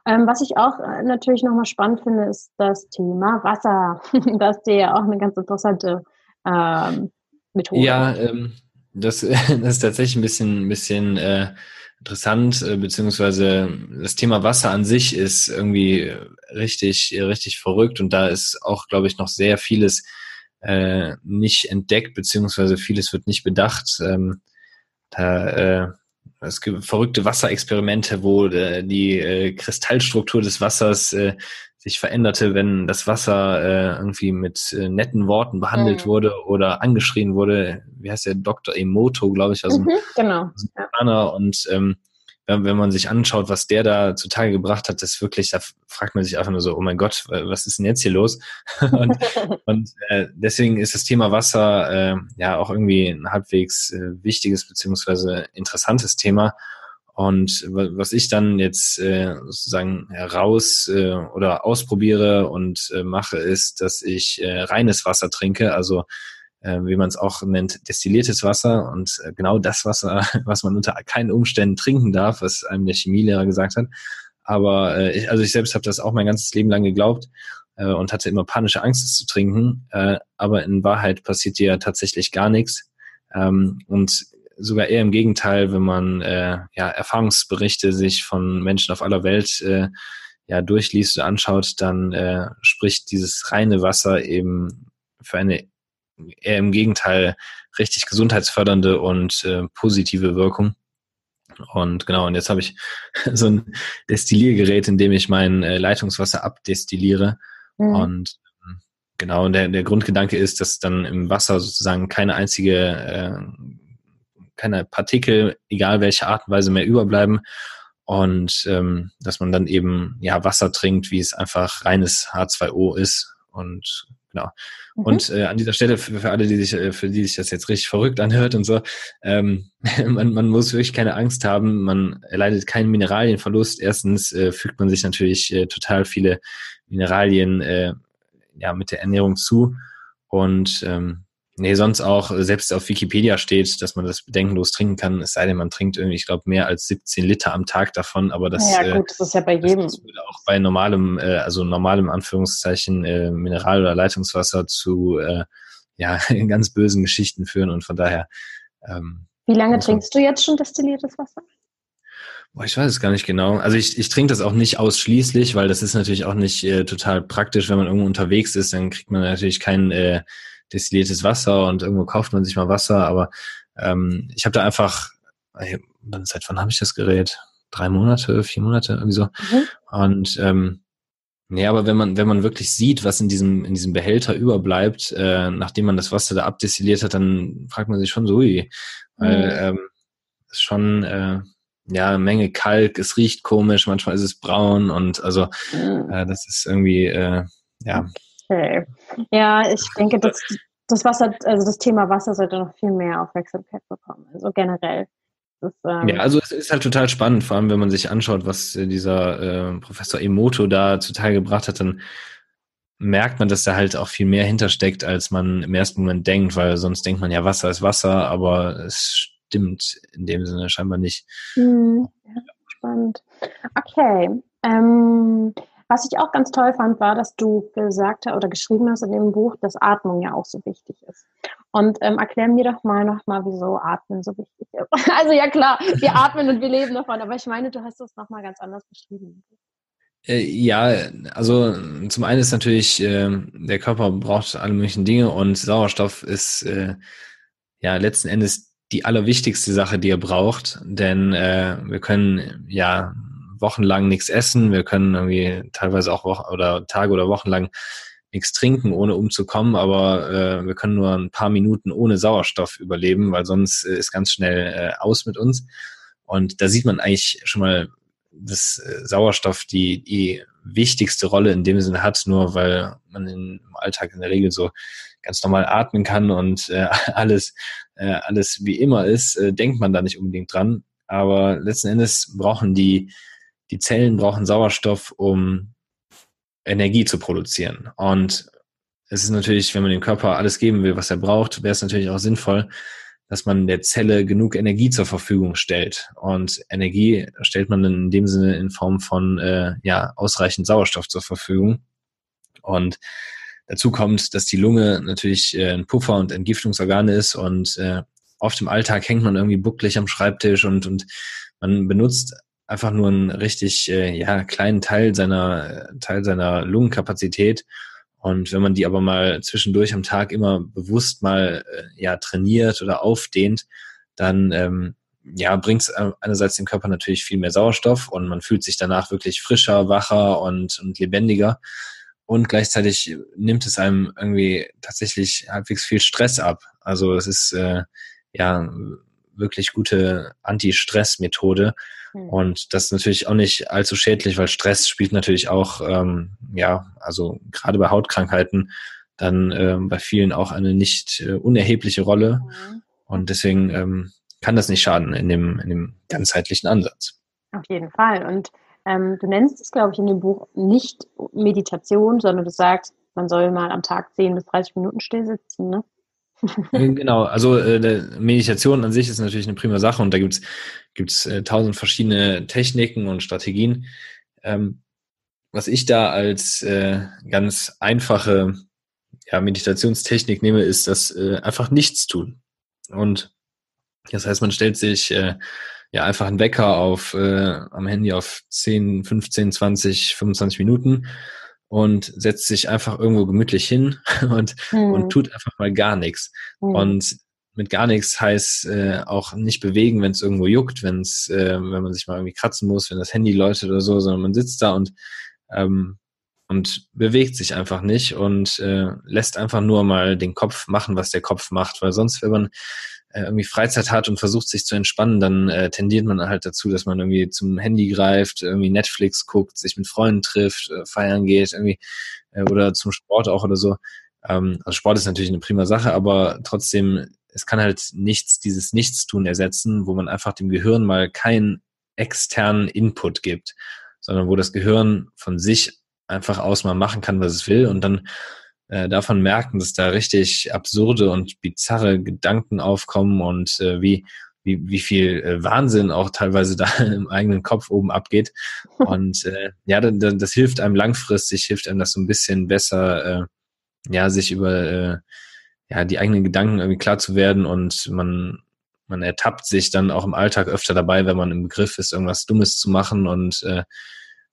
Ähm, was ich auch äh, natürlich nochmal spannend finde, ist das Thema Wasser. das ist ja auch eine ganz interessante ähm, Methode.
Ja, ähm, das, das, ist tatsächlich ein bisschen, ein bisschen äh, interessant, äh, beziehungsweise das Thema Wasser an sich ist irgendwie richtig, richtig verrückt und da ist auch, glaube ich, noch sehr vieles äh, nicht entdeckt, beziehungsweise vieles wird nicht bedacht. Ähm, da äh, es gibt verrückte Wasserexperimente, wo äh, die äh, Kristallstruktur des Wassers äh, sich veränderte, wenn das Wasser äh, irgendwie mit äh, netten Worten behandelt mhm. wurde oder angeschrien wurde. Wie heißt der Dr. Emoto, glaube ich, also
mhm, genau.
Ja. Und ähm, wenn, man sich anschaut, was der da zutage gebracht hat, das wirklich, da fragt man sich einfach nur so, oh mein Gott, was ist denn jetzt hier los? und und äh, deswegen ist das Thema Wasser äh, ja auch irgendwie ein halbwegs äh, wichtiges beziehungsweise interessantes Thema. Und was ich dann jetzt äh, sozusagen heraus äh, oder ausprobiere und äh, mache, ist, dass ich äh, reines Wasser trinke, also äh, wie man es auch nennt, destilliertes Wasser und äh, genau das Wasser, was man unter keinen Umständen trinken darf, was einem der Chemielehrer gesagt hat. Aber äh, ich, also ich selbst habe das auch mein ganzes Leben lang geglaubt äh, und hatte immer panische Angst, es zu trinken. Äh, aber in Wahrheit passiert dir ja tatsächlich gar nichts. Ähm, und sogar eher im Gegenteil, wenn man äh, ja, Erfahrungsberichte sich von Menschen auf aller Welt äh, ja, durchliest und anschaut, dann äh, spricht dieses reine Wasser eben für eine eher im Gegenteil richtig gesundheitsfördernde und äh, positive Wirkung. Und genau, und jetzt habe ich so ein Destilliergerät, in dem ich mein äh, Leitungswasser abdestilliere. Mhm. Und ähm, genau, und der, der Grundgedanke ist, dass dann im Wasser sozusagen keine einzige, äh, keine Partikel, egal welche Art und Weise mehr überbleiben. Und ähm, dass man dann eben ja Wasser trinkt, wie es einfach reines H2O ist. Und genau. Mhm. Und äh, an dieser Stelle für, für, alle, die sich, äh, für die sich das jetzt richtig verrückt anhört und so, ähm, man, man muss wirklich keine Angst haben, man erleidet keinen Mineralienverlust. Erstens äh, fügt man sich natürlich äh, total viele Mineralien äh, ja, mit der Ernährung zu. Und ähm, Nee, sonst auch, äh, selbst auf Wikipedia steht, dass man das bedenkenlos trinken kann, es sei denn, man trinkt irgendwie, ich glaube, mehr als 17 Liter am Tag davon, aber das,
ja, gut, das ist ja bei jedem. Das,
würde auch bei normalem, äh, also normalem Anführungszeichen äh, Mineral- oder Leitungswasser zu äh, ja, ganz bösen Geschichten führen und von daher.
Ähm, Wie lange trinkst du jetzt schon destilliertes Wasser?
Boah, ich weiß es gar nicht genau. Also ich, ich trinke das auch nicht ausschließlich, weil das ist natürlich auch nicht äh, total praktisch, wenn man irgendwo unterwegs ist, dann kriegt man natürlich kein äh, destilliertes Wasser und irgendwo kauft man sich mal Wasser, aber ähm, ich habe da einfach, ey, seit wann habe ich das Gerät? Drei Monate, vier Monate, irgendwie so. Mhm. Und ähm, Nee, aber wenn man, wenn man wirklich sieht, was in diesem, in diesem Behälter überbleibt, äh, nachdem man das Wasser da abdestilliert hat, dann fragt man sich schon so, ui, weil mhm. ähm, ist schon äh, ja eine Menge Kalk, es riecht komisch, manchmal ist es braun und also mhm. äh, das ist irgendwie äh, ja
Okay. Ja, ich denke, dass das Wasser, also das Thema Wasser sollte noch viel mehr Aufmerksamkeit bekommen. Also generell.
Ist, ähm ja, also es ist halt total spannend, vor allem wenn man sich anschaut, was dieser äh, Professor Emoto da zutage gebracht hat, dann merkt man, dass da halt auch viel mehr hintersteckt, als man im ersten Moment denkt, weil sonst denkt man ja, Wasser ist Wasser, aber es stimmt in dem Sinne scheinbar nicht. Hm,
ja, spannend. Okay. Ähm, was ich auch ganz toll fand, war, dass du gesagt hast oder geschrieben hast in dem Buch, dass Atmung ja auch so wichtig ist. Und ähm, erklär mir doch mal nochmal, wieso Atmen so wichtig ist. Also ja klar, wir atmen und wir leben davon, aber ich meine, du hast das nochmal ganz anders beschrieben.
Äh, ja, also zum einen ist natürlich, äh, der Körper braucht alle möglichen Dinge und Sauerstoff ist äh, ja letzten Endes die allerwichtigste Sache, die er braucht, denn äh, wir können ja wochenlang nichts essen, wir können irgendwie teilweise auch Wochen oder Tage oder Wochen lang nichts trinken, ohne umzukommen, aber äh, wir können nur ein paar Minuten ohne Sauerstoff überleben, weil sonst äh, ist ganz schnell äh, aus mit uns. Und da sieht man eigentlich schon mal, dass äh, Sauerstoff die, die wichtigste Rolle in dem Sinne hat, nur weil man im Alltag in der Regel so ganz normal atmen kann und äh, alles, äh, alles wie immer ist, äh, denkt man da nicht unbedingt dran. Aber letzten Endes brauchen die die Zellen brauchen Sauerstoff, um Energie zu produzieren. Und es ist natürlich, wenn man dem Körper alles geben will, was er braucht, wäre es natürlich auch sinnvoll, dass man der Zelle genug Energie zur Verfügung stellt. Und Energie stellt man dann in dem Sinne in Form von äh, ja, ausreichend Sauerstoff zur Verfügung. Und dazu kommt, dass die Lunge natürlich äh, ein Puffer und Entgiftungsorgan ist und äh, oft im Alltag hängt man irgendwie bucklig am Schreibtisch und, und man benutzt einfach nur einen richtig äh, ja, kleinen Teil seiner, Teil seiner Lungenkapazität. Und wenn man die aber mal zwischendurch am Tag immer bewusst mal äh, ja, trainiert oder aufdehnt, dann ähm, ja, bringt es äh, einerseits dem Körper natürlich viel mehr Sauerstoff und man fühlt sich danach wirklich frischer, wacher und, und lebendiger. Und gleichzeitig nimmt es einem irgendwie tatsächlich halbwegs viel Stress ab. Also es ist äh, ja wirklich gute Anti-Stress-Methode, hm. Und das ist natürlich auch nicht allzu schädlich, weil Stress spielt natürlich auch, ähm, ja, also gerade bei Hautkrankheiten dann ähm, bei vielen auch eine nicht äh, unerhebliche Rolle. Mhm. Und deswegen ähm, kann das nicht schaden in dem, in dem ganzheitlichen Ansatz.
Auf jeden Fall. Und ähm, du nennst es, glaube ich, in dem Buch nicht Meditation, sondern du sagst, man soll mal am Tag 10 bis 30 Minuten still sitzen, ne?
Genau, also äh, Meditation an sich ist natürlich eine prima Sache und da gibt's gibt's äh, tausend verschiedene Techniken und Strategien. Ähm, was ich da als äh, ganz einfache ja, Meditationstechnik nehme, ist das äh, einfach nichts tun. Und das heißt, man stellt sich äh, ja einfach einen Wecker auf äh, am Handy auf 10, 15, 20, 25 Minuten und setzt sich einfach irgendwo gemütlich hin und, mhm. und tut einfach mal gar nichts. Mhm. Und mit gar nichts heißt äh, auch nicht bewegen, wenn es irgendwo juckt, wenn es, äh, wenn man sich mal irgendwie kratzen muss, wenn das Handy läutet oder so, sondern man sitzt da und ähm, und bewegt sich einfach nicht und äh, lässt einfach nur mal den Kopf machen, was der Kopf macht, weil sonst, wenn man äh, irgendwie Freizeit hat und versucht sich zu entspannen, dann äh, tendiert man halt dazu, dass man irgendwie zum Handy greift, irgendwie Netflix guckt, sich mit Freunden trifft, äh, feiern geht, irgendwie äh, oder zum Sport auch oder so. Ähm, also Sport ist natürlich eine prima Sache, aber trotzdem, es kann halt nichts, dieses Nichtstun ersetzen, wo man einfach dem Gehirn mal keinen externen Input gibt, sondern wo das Gehirn von sich einfach aus mal machen kann, was es will und dann äh, davon merken, dass da richtig absurde und bizarre Gedanken aufkommen und äh, wie, wie, wie viel äh, Wahnsinn auch teilweise da im eigenen Kopf oben abgeht. Und äh, ja, das, das hilft einem langfristig, hilft einem das so ein bisschen besser, äh, ja, sich über äh, ja, die eigenen Gedanken irgendwie klar zu werden und man, man ertappt sich dann auch im Alltag öfter dabei, wenn man im Begriff ist, irgendwas Dummes zu machen und äh,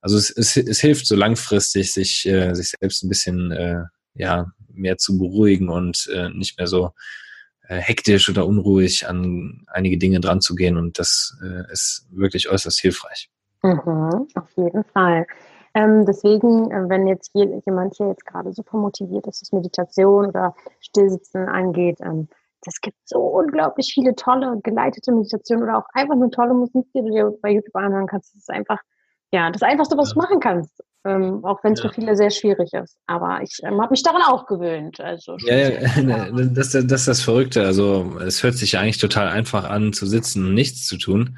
also es, es, es hilft so langfristig, sich, äh, sich selbst ein bisschen äh, ja, mehr zu beruhigen und äh, nicht mehr so äh, hektisch oder unruhig an einige Dinge dran zu gehen. Und das äh, ist wirklich äußerst hilfreich.
Mhm, auf jeden Fall. Ähm, deswegen, äh, wenn jetzt hier jemand hier jetzt gerade super motiviert ist, was Meditation oder Stillsitzen angeht, ähm, es gibt so unglaublich viele tolle geleitete Meditationen oder auch einfach eine tolle Musik, die du dir bei YouTube anhören kannst. Das ist einfach, ja, das Einfachste, was ja. du machen kannst ähm, auch wenn es ja. für viele sehr schwierig ist. Aber ich ähm, habe mich daran auch gewöhnt. Also
ja, ja das, das, das ist das Verrückte. Also es hört sich eigentlich total einfach an, zu sitzen und nichts zu tun.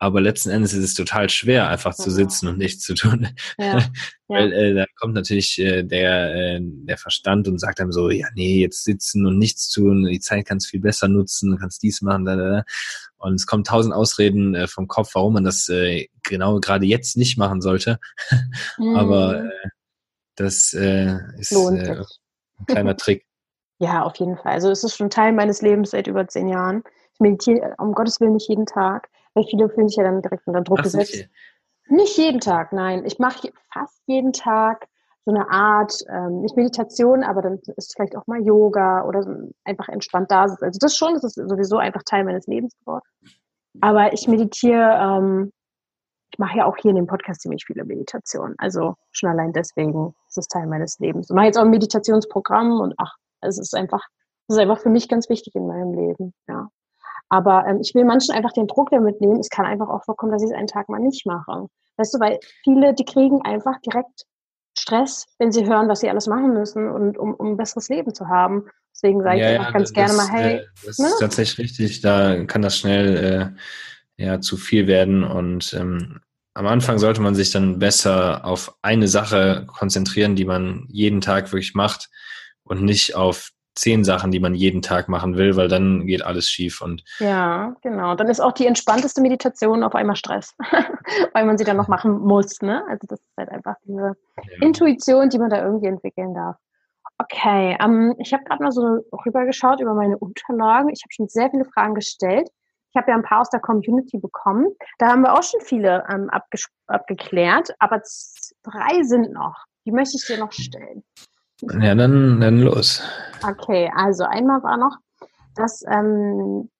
Aber letzten Endes ist es total schwer, einfach zu sitzen und nichts zu tun. Ja. Weil äh, da kommt natürlich äh, der, äh, der Verstand und sagt einem so, ja, nee, jetzt sitzen und nichts tun, die Zeit kannst du viel besser nutzen, kannst dies machen, da, da, da. Und es kommen tausend Ausreden äh, vom Kopf, warum man das äh, genau gerade jetzt nicht machen sollte. Mm. Aber mhm. äh, das äh, ist äh, ein kleiner Trick.
Ja, auf jeden Fall. Also es ist schon Teil meines Lebens seit über zehn Jahren. Ich meditiere um Gottes Willen nicht jeden Tag, weil viele fühlen sich ja dann direkt unter Druck Ach, gesetzt. Okay. Nicht jeden Tag, nein. Ich mache fast jeden Tag so eine Art, ähm, nicht Meditation, aber dann ist vielleicht auch mal Yoga oder so einfach entspannt da sitzen. Also das schon, das ist sowieso einfach Teil meines Lebens geworden. Aber ich meditiere, ähm, ich mache ja auch hier in dem Podcast ziemlich viele Meditationen. Also schon allein deswegen ist es Teil meines Lebens. Ich mache jetzt auch ein Meditationsprogramm und ach, es ist einfach, es ist einfach für mich ganz wichtig in meinem Leben, ja. Aber ähm, ich will manchen einfach den Druck damit nehmen. Es kann einfach auch vorkommen, dass ich es einen Tag mal nicht mache. Weißt du, weil viele, die kriegen einfach direkt Stress, wenn sie hören, was sie alles machen müssen und um, um ein besseres Leben zu haben. Deswegen sage ja, ich einfach ja, ganz das, gerne mal, hey.
Äh, das ne? ist tatsächlich richtig, da kann das schnell äh, ja, zu viel werden und ähm, am Anfang sollte man sich dann besser auf eine Sache konzentrieren, die man jeden Tag wirklich macht und nicht auf zehn Sachen, die man jeden Tag machen will, weil dann geht alles schief. Und
ja, genau. Dann ist auch die entspannteste Meditation auf einmal Stress, weil man sie dann noch machen muss. Ne? Also das ist halt einfach diese ja. Intuition, die man da irgendwie entwickeln darf. Okay, ähm, ich habe gerade mal so rübergeschaut über meine Unterlagen. Ich habe schon sehr viele Fragen gestellt. Ich habe ja ein paar aus der Community bekommen. Da haben wir auch schon viele ähm, abgeklärt, aber drei sind noch. Die möchte ich dir noch stellen.
Ja, dann, dann los.
Okay, also einmal war noch, dass ähm,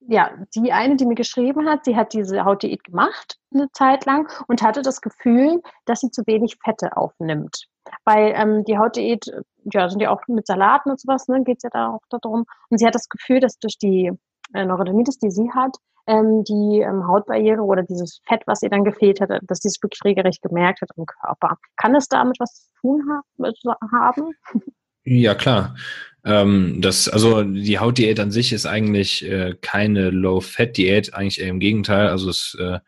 ja, die eine, die mir geschrieben hat, sie hat diese Hautdiät gemacht eine Zeit lang und hatte das Gefühl, dass sie zu wenig Fette aufnimmt. Weil ähm, die Hautdiät, ja, sind ja auch mit Salaten und sowas, ne, geht es ja da auch darum. Und sie hat das Gefühl, dass durch die äh, Neurodermitis, die sie hat, ähm, die ähm, Hautbarriere oder dieses Fett, was ihr dann gefehlt hat, dass sie es wirklich regelrecht gemerkt hat im Körper. Kann es damit was zu tun haben?
Ja, klar. Ähm, das, also die Hautdiät an sich ist eigentlich äh, keine Low-Fat-Diät, eigentlich eher im Gegenteil. Also es äh,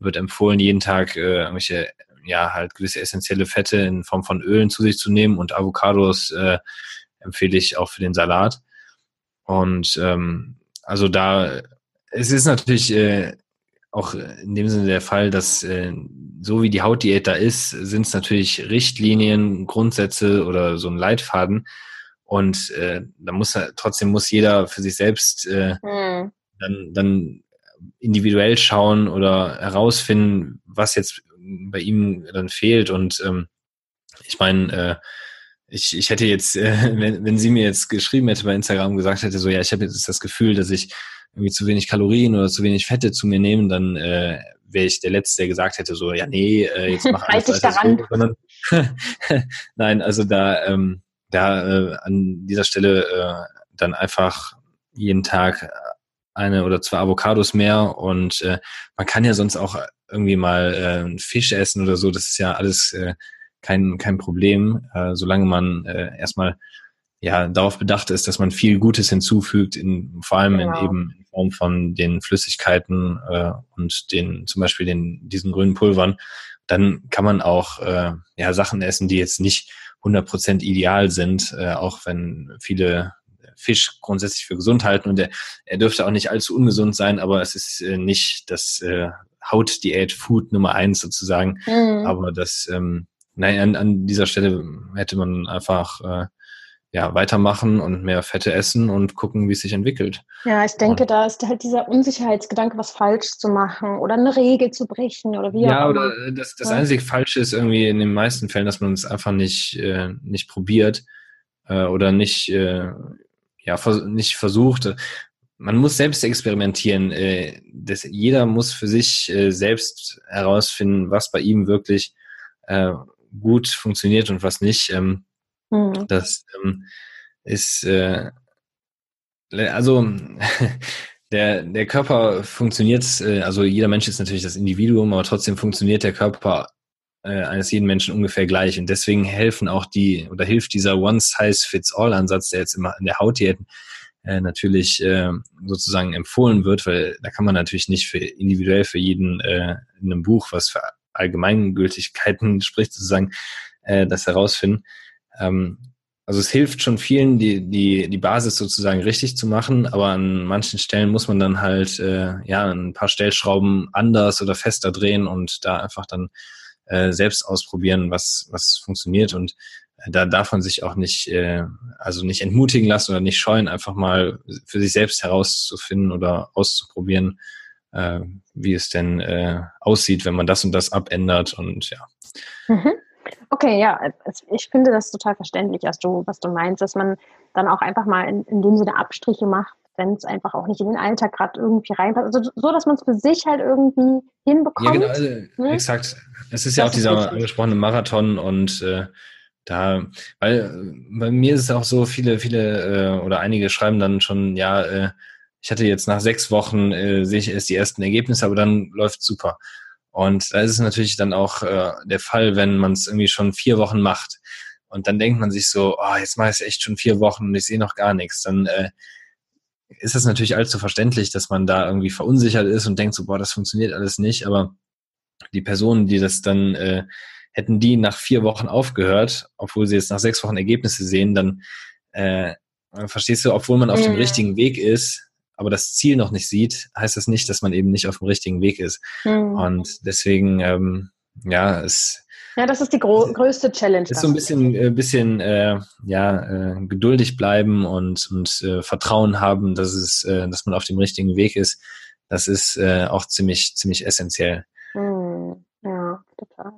wird empfohlen, jeden Tag äh, irgendwelche, ja, halt gewisse essentielle Fette in Form von Ölen zu sich zu nehmen und Avocados äh, empfehle ich auch für den Salat. Und ähm, also da, es ist natürlich äh, auch in dem Sinne der Fall, dass äh, so wie die Hautdiät da ist, sind es natürlich Richtlinien, Grundsätze oder so ein Leitfaden. Und äh, da muss trotzdem muss jeder für sich selbst äh, mhm. dann, dann individuell schauen oder herausfinden, was jetzt bei ihm dann fehlt. Und ähm, ich meine, äh, ich, ich hätte jetzt, äh, wenn, wenn sie mir jetzt geschrieben hätte bei Instagram gesagt hätte, so ja, ich habe jetzt das Gefühl, dass ich irgendwie zu wenig Kalorien oder zu wenig Fette zu mir nehme, dann äh, wäre ich der Letzte, der gesagt hätte, so ja, nee, äh, jetzt mach alles
halt daran.
So, Nein, also da, ähm, da äh, an dieser Stelle äh, dann einfach jeden Tag eine oder zwei Avocados mehr und äh, man kann ja sonst auch irgendwie mal äh, Fisch essen oder so, das ist ja alles äh, kein, kein Problem, äh, solange man äh, erstmal ja darauf bedacht ist, dass man viel Gutes hinzufügt, in, vor allem genau. in eben in Form von den Flüssigkeiten äh, und den zum Beispiel den diesen grünen Pulvern, dann kann man auch äh, ja Sachen essen, die jetzt nicht 100% ideal sind, äh, auch wenn viele Fisch grundsätzlich für gesund halten und er, er dürfte auch nicht allzu ungesund sein, aber es ist äh, nicht das äh, Hautdiät Food Nummer eins sozusagen, mhm. aber das ähm, nein, an, an dieser Stelle hätte man einfach äh, ja, weitermachen und mehr Fette essen und gucken, wie es sich entwickelt.
Ja, ich denke, und, da ist halt dieser Unsicherheitsgedanke, was falsch zu machen oder eine Regel zu brechen oder wie
ja, auch immer. Ja, oder das, das ja. einzige Falsche ist irgendwie in den meisten Fällen, dass man es einfach nicht, äh, nicht probiert äh, oder nicht, äh, ja, vers nicht versucht. Man muss selbst experimentieren. Äh, das, jeder muss für sich äh, selbst herausfinden, was bei ihm wirklich äh, gut funktioniert und was nicht. Ähm, mhm. Das ähm, ist äh, also der, der Körper funktioniert, äh, also jeder Mensch ist natürlich das Individuum, aber trotzdem funktioniert der Körper äh, eines jeden Menschen ungefähr gleich. Und deswegen helfen auch die, oder hilft dieser One-Size-Fits-All-Ansatz, der jetzt immer in der Hautdiäten äh, natürlich äh, sozusagen empfohlen wird, weil da kann man natürlich nicht für individuell für jeden äh, in einem Buch, was für Allgemeingültigkeiten spricht, sozusagen, äh, das herausfinden. Ähm, also es hilft schon vielen, die, die, die Basis sozusagen richtig zu machen, aber an manchen Stellen muss man dann halt äh, ja ein paar Stellschrauben anders oder fester drehen und da einfach dann äh, selbst ausprobieren, was, was funktioniert. Und äh, da darf man sich auch nicht, äh, also nicht entmutigen lassen oder nicht scheuen, einfach mal für sich selbst herauszufinden oder auszuprobieren, äh, wie es denn äh, aussieht, wenn man das und das abändert und ja.
Mhm. Okay, ja, ich finde das total verständlich, was du, was du meinst, dass man dann auch einfach mal in, in dem Sinne Abstriche macht, wenn es einfach auch nicht in den Alltag gerade irgendwie reinpasst. Also so, dass man es für sich halt irgendwie hinbekommt. Ja, genau, also,
ne? exakt. Es ist das ja auch dieser ist angesprochene Marathon und äh, da, weil äh, bei mir ist es auch so, viele, viele äh, oder einige schreiben dann schon, ja, äh, ich hatte jetzt nach sechs Wochen, äh, sehe ich erst die ersten Ergebnisse, aber dann läuft super. Und da ist es natürlich dann auch äh, der Fall, wenn man es irgendwie schon vier Wochen macht. Und dann denkt man sich so, oh, jetzt mache ich es echt schon vier Wochen und ich sehe noch gar nichts. Dann äh, ist es natürlich allzu verständlich, dass man da irgendwie verunsichert ist und denkt so, boah, das funktioniert alles nicht. Aber die Personen, die das dann, äh, hätten die nach vier Wochen aufgehört, obwohl sie jetzt nach sechs Wochen Ergebnisse sehen, dann äh, verstehst du, obwohl man auf mhm. dem richtigen Weg ist, aber das Ziel noch nicht sieht, heißt das nicht, dass man eben nicht auf dem richtigen Weg ist. Mhm. Und deswegen, ähm, ja, es
ja, das ist die größte Challenge.
Ist so ein bisschen, äh, bisschen äh, ja, äh, geduldig bleiben und, und äh, Vertrauen haben, dass es, äh, dass man auf dem richtigen Weg ist. Das ist äh, auch ziemlich, ziemlich essentiell.
Hm, ja, total.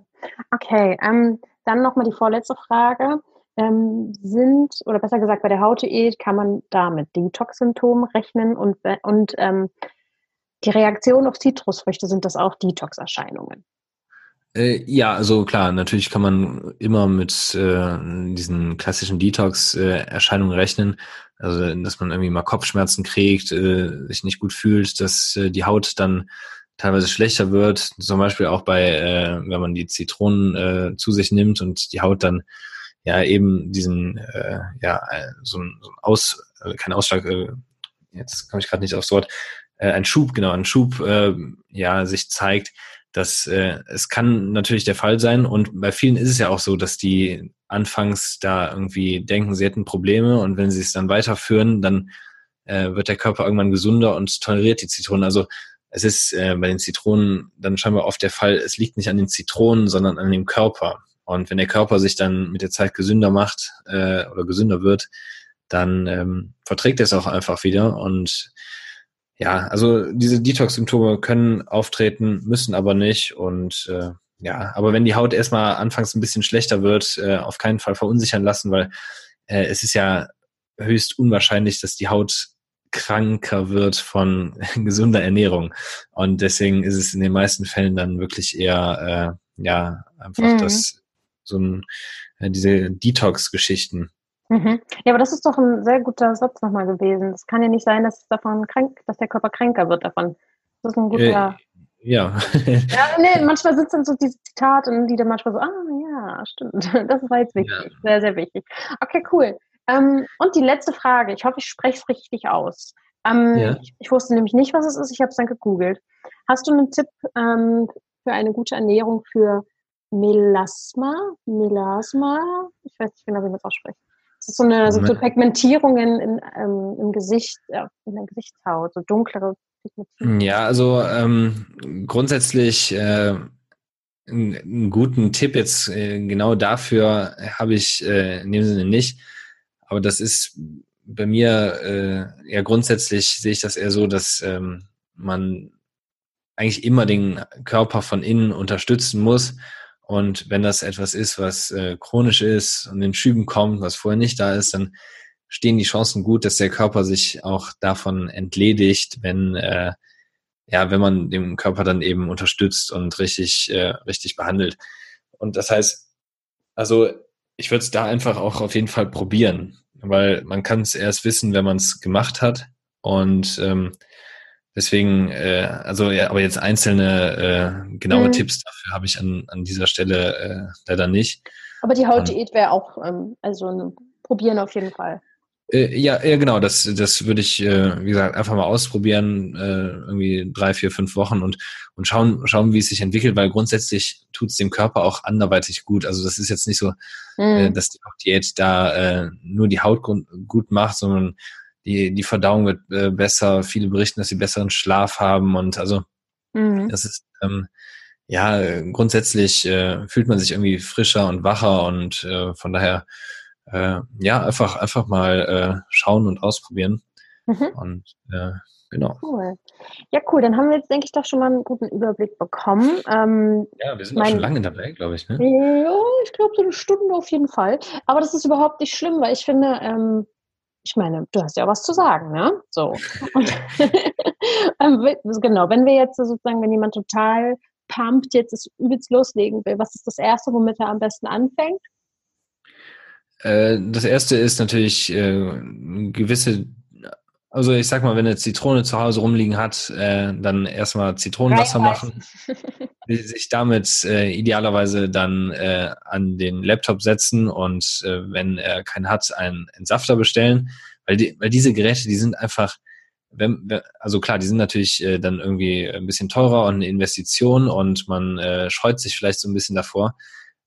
Okay, ähm, dann nochmal die vorletzte Frage ähm, sind, oder besser gesagt, bei der Hautdiät kann man da mit Detox-Symptomen rechnen und, und ähm, die Reaktion auf Zitrusfrüchte sind das auch Detox-Erscheinungen.
Äh, ja, also klar, natürlich kann man immer mit äh, diesen klassischen Detox-Erscheinungen rechnen. Also, dass man irgendwie mal Kopfschmerzen kriegt, äh, sich nicht gut fühlt, dass äh, die Haut dann teilweise schlechter wird. Zum Beispiel auch bei, äh, wenn man die Zitronen äh, zu sich nimmt und die Haut dann ja eben diesen, äh, ja, äh, so ein, so ein Aus, äh, kein Ausschlag, äh, jetzt komme ich gerade nicht aufs Wort, äh, ein Schub, genau, ein Schub, äh, ja, sich zeigt, dass äh, es kann natürlich der Fall sein und bei vielen ist es ja auch so, dass die anfangs da irgendwie denken, sie hätten Probleme und wenn sie es dann weiterführen, dann äh, wird der Körper irgendwann gesunder und toleriert die Zitronen. Also es ist äh, bei den Zitronen dann scheinbar oft der Fall, es liegt nicht an den Zitronen, sondern an dem Körper. Und wenn der Körper sich dann mit der Zeit gesünder macht äh, oder gesünder wird, dann ähm, verträgt er es auch einfach wieder. Und ja, also diese Detox-Symptome können auftreten, müssen aber nicht. Und äh, ja, aber wenn die Haut erstmal anfangs ein bisschen schlechter wird, äh, auf keinen Fall verunsichern lassen, weil äh, es ist ja höchst unwahrscheinlich, dass die Haut kranker wird von gesunder Ernährung. Und deswegen ist es in den meisten Fällen dann wirklich eher, äh, ja, einfach mhm. das, so ein, äh, diese Detox-Geschichten.
Mhm. Ja, aber das ist doch ein sehr guter Satz nochmal gewesen. Es kann ja nicht sein, dass davon krank, dass der Körper kränker wird davon. Das ist ein guter.
Äh, ja.
ja, nee, manchmal sind dann so diese Zitate, die dann manchmal so, ah ja, stimmt. Das war jetzt wichtig. Ja. Sehr, sehr wichtig. Okay, cool. Ähm, und die letzte Frage. Ich hoffe, ich spreche es richtig aus. Ähm, ja. ich, ich, wusste nämlich nicht, was es ist. Ich habe es dann gegoogelt. Hast du einen Tipp ähm, für eine gute Ernährung für Melasma? Melasma? Ich weiß nicht genau, wie man es ausspricht. Das ist so eine so, so Pigmentierungen in, ähm, im Gesicht, ja, in der Gesichtshaut, so dunklere
Pigmentierungen. Ja, also ähm, grundsätzlich äh, einen guten Tipp jetzt äh, genau dafür habe ich äh, in dem Sinne nicht. Aber das ist bei mir äh, ja grundsätzlich sehe ich das eher so, dass ähm, man eigentlich immer den Körper von innen unterstützen muss. Und wenn das etwas ist, was äh, chronisch ist und in Schüben kommt, was vorher nicht da ist, dann stehen die Chancen gut, dass der Körper sich auch davon entledigt, wenn äh, ja, wenn man den Körper dann eben unterstützt und richtig äh, richtig behandelt. Und das heißt, also ich würde es da einfach auch auf jeden Fall probieren, weil man kann es erst wissen, wenn man es gemacht hat. Und ähm, deswegen, äh, also ja, aber jetzt einzelne äh, genaue mhm. Tipps dafür habe ich an, an dieser Stelle äh, leider nicht.
Aber die Hautdiät wäre auch, ähm, also ein Probieren auf jeden Fall.
Äh, ja, ja, genau. Das, das würde ich, äh, wie gesagt, einfach mal ausprobieren, äh, irgendwie drei, vier, fünf Wochen und und schauen, schauen, wie es sich entwickelt, weil grundsätzlich tut es dem Körper auch anderweitig gut. Also das ist jetzt nicht so, mhm. äh, dass die Diät da äh, nur die Haut gut macht, sondern die die Verdauung wird äh, besser. Viele berichten, dass sie besseren Schlaf haben und also mhm. das ist ähm, ja grundsätzlich äh, fühlt man sich irgendwie frischer und wacher und äh, von daher äh, ja, einfach, einfach mal äh, schauen und ausprobieren. Mhm. Und äh, genau.
Cool. Ja, cool. Dann haben wir jetzt, denke ich, doch schon mal einen guten Überblick bekommen. Ähm,
ja, wir sind mein, auch schon lange dabei, glaube ich. Ne?
Ja, ich glaube, so eine Stunde auf jeden Fall. Aber das ist überhaupt nicht schlimm, weil ich finde, ähm, ich meine, du hast ja was zu sagen, ne? So. ähm, genau, wenn wir jetzt sozusagen, wenn jemand total pumpt, jetzt das übelst loslegen will, was ist das Erste, womit er am besten anfängt?
Äh, das erste ist natürlich äh, gewisse, also ich sag mal, wenn eine Zitrone zu Hause rumliegen hat, äh, dann erstmal Zitronenwasser machen, sich damit äh, idealerweise dann äh, an den Laptop setzen und äh, wenn er keinen hat, einen Entsafter bestellen, weil, die, weil diese Geräte, die sind einfach, wenn, also klar, die sind natürlich äh, dann irgendwie ein bisschen teurer und eine Investition und man äh, scheut sich vielleicht so ein bisschen davor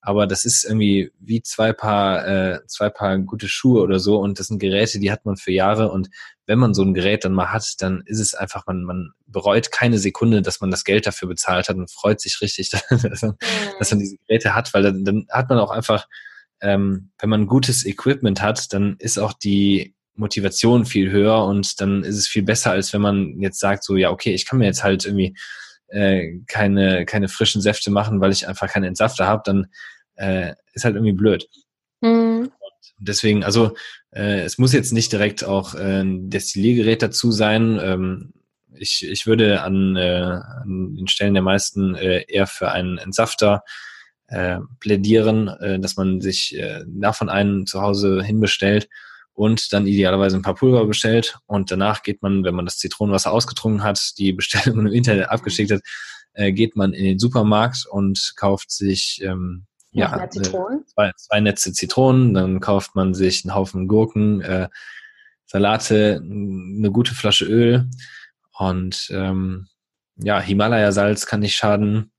aber das ist irgendwie wie zwei Paar, äh, zwei Paar gute Schuhe oder so und das sind Geräte, die hat man für Jahre und wenn man so ein Gerät dann mal hat, dann ist es einfach, man, man bereut keine Sekunde, dass man das Geld dafür bezahlt hat und freut sich richtig, dass man, dass man diese Geräte hat, weil dann, dann hat man auch einfach, ähm, wenn man gutes Equipment hat, dann ist auch die Motivation viel höher und dann ist es viel besser, als wenn man jetzt sagt, so, ja, okay, ich kann mir jetzt halt irgendwie äh, keine, keine frischen Säfte machen, weil ich einfach keinen Entsafter habe, dann äh, ist halt irgendwie blöd. Mhm. deswegen, also äh, es muss jetzt nicht direkt auch äh, ein Destilliergerät dazu sein. Ähm, ich, ich würde an, äh, an den Stellen der meisten äh, eher für einen Entsafter äh, plädieren, äh, dass man sich äh, davon einen zu Hause hinbestellt und dann idealerweise ein paar Pulver bestellt. Und danach geht man, wenn man das Zitronenwasser ausgetrunken hat, die Bestellung im Internet abgeschickt hat, äh, geht man in den Supermarkt und kauft sich ähm, ja, zwei, zwei Netze Zitronen, dann kauft man sich einen Haufen Gurken, äh, Salate, eine gute Flasche Öl. Und ähm, ja, Himalaya-Salz kann nicht schaden.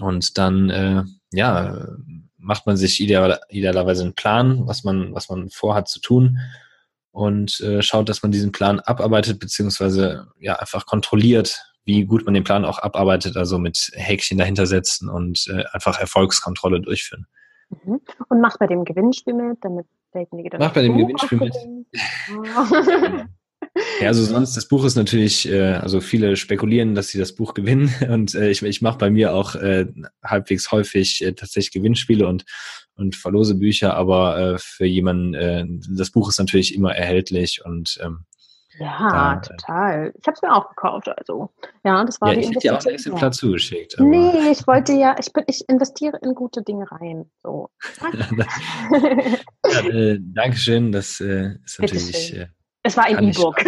Und dann äh, ja, macht man sich ideal, idealerweise einen Plan, was man, was man vorhat zu tun und äh, schaut, dass man diesen Plan abarbeitet, beziehungsweise ja einfach kontrolliert, wie gut man den Plan auch abarbeitet, also mit Häkchen dahinter setzen und äh, einfach Erfolgskontrolle durchführen.
Mhm. Und macht bei dem Gewinnspiel mit, damit derjenige
dann. Macht bei dem Gewinnspiel mit. Ja, also sonst, das Buch ist natürlich, äh, also viele spekulieren, dass sie das Buch gewinnen und äh, ich, ich mache bei mir auch äh, halbwegs häufig äh, tatsächlich Gewinnspiele und, und verlose Bücher, aber äh, für jemanden, äh, das Buch ist natürlich immer erhältlich und ähm,
ja, da, total. Ich habe es mir auch gekauft, also. Ja, das war
ja,
die
ich hätte dir auch ein Exemplar zugeschickt.
Aber. Nee, ich wollte ja, ich, bin, ich investiere in gute Dinge rein. So.
ja, äh, Dankeschön, das äh, ist natürlich. Äh,
es war ein E-Book.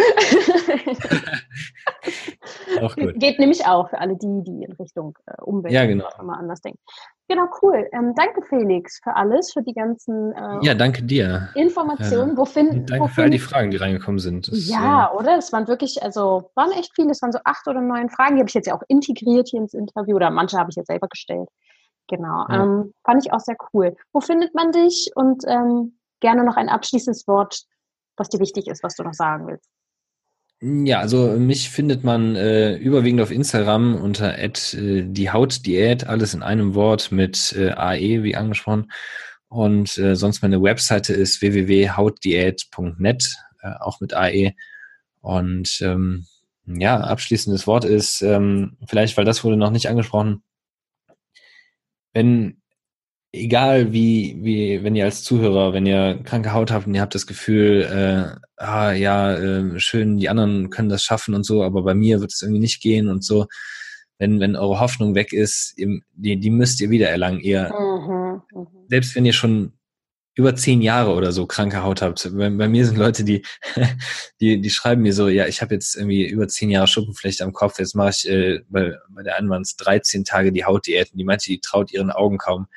auch gut.
Geht nämlich auch für alle die, die in Richtung äh, Umwelt
ja, genau.
mal anders denken. Genau, cool. Ähm, danke, Felix, für alles, für die ganzen
äh, ja, danke dir.
Informationen. Wo finden,
danke
wo
für all die Fragen, die reingekommen sind.
Das, ja, äh, oder? Es waren wirklich, also waren echt viele, es waren so acht oder neun Fragen, die habe ich jetzt ja auch integriert hier ins Interview oder manche habe ich jetzt selber gestellt. Genau. Ja. Ähm, fand ich auch sehr cool. Wo findet man dich? Und ähm, gerne noch ein abschließendes Wort, was dir wichtig ist, was du noch sagen willst.
Ja, also mich findet man äh, überwiegend auf Instagram unter äh, die Hautdiät, alles in einem Wort mit äh, AE, wie angesprochen. Und äh, sonst meine Webseite ist www.hautdiät.net, äh, auch mit AE. Und ähm, ja, abschließendes Wort ist, ähm, vielleicht, weil das wurde noch nicht angesprochen, wenn egal wie, wie, wenn ihr als Zuhörer, wenn ihr kranke Haut habt und ihr habt das Gefühl, äh, ah ja, äh, schön, die anderen können das schaffen und so, aber bei mir wird es irgendwie nicht gehen und so. Wenn, wenn eure Hoffnung weg ist, ihr, die, die müsst ihr wieder erlangen. Ihr, mhm, mh. selbst wenn ihr schon über zehn Jahre oder so kranke Haut habt. Bei, bei mir sind Leute, die, die, die schreiben mir so, ja, ich habe jetzt irgendwie über zehn Jahre Schuppenflechte am Kopf, jetzt mache ich, äh, bei, bei der einen waren es 13 Tage die Hautdiäten. Die meinte, die traut ihren Augen kaum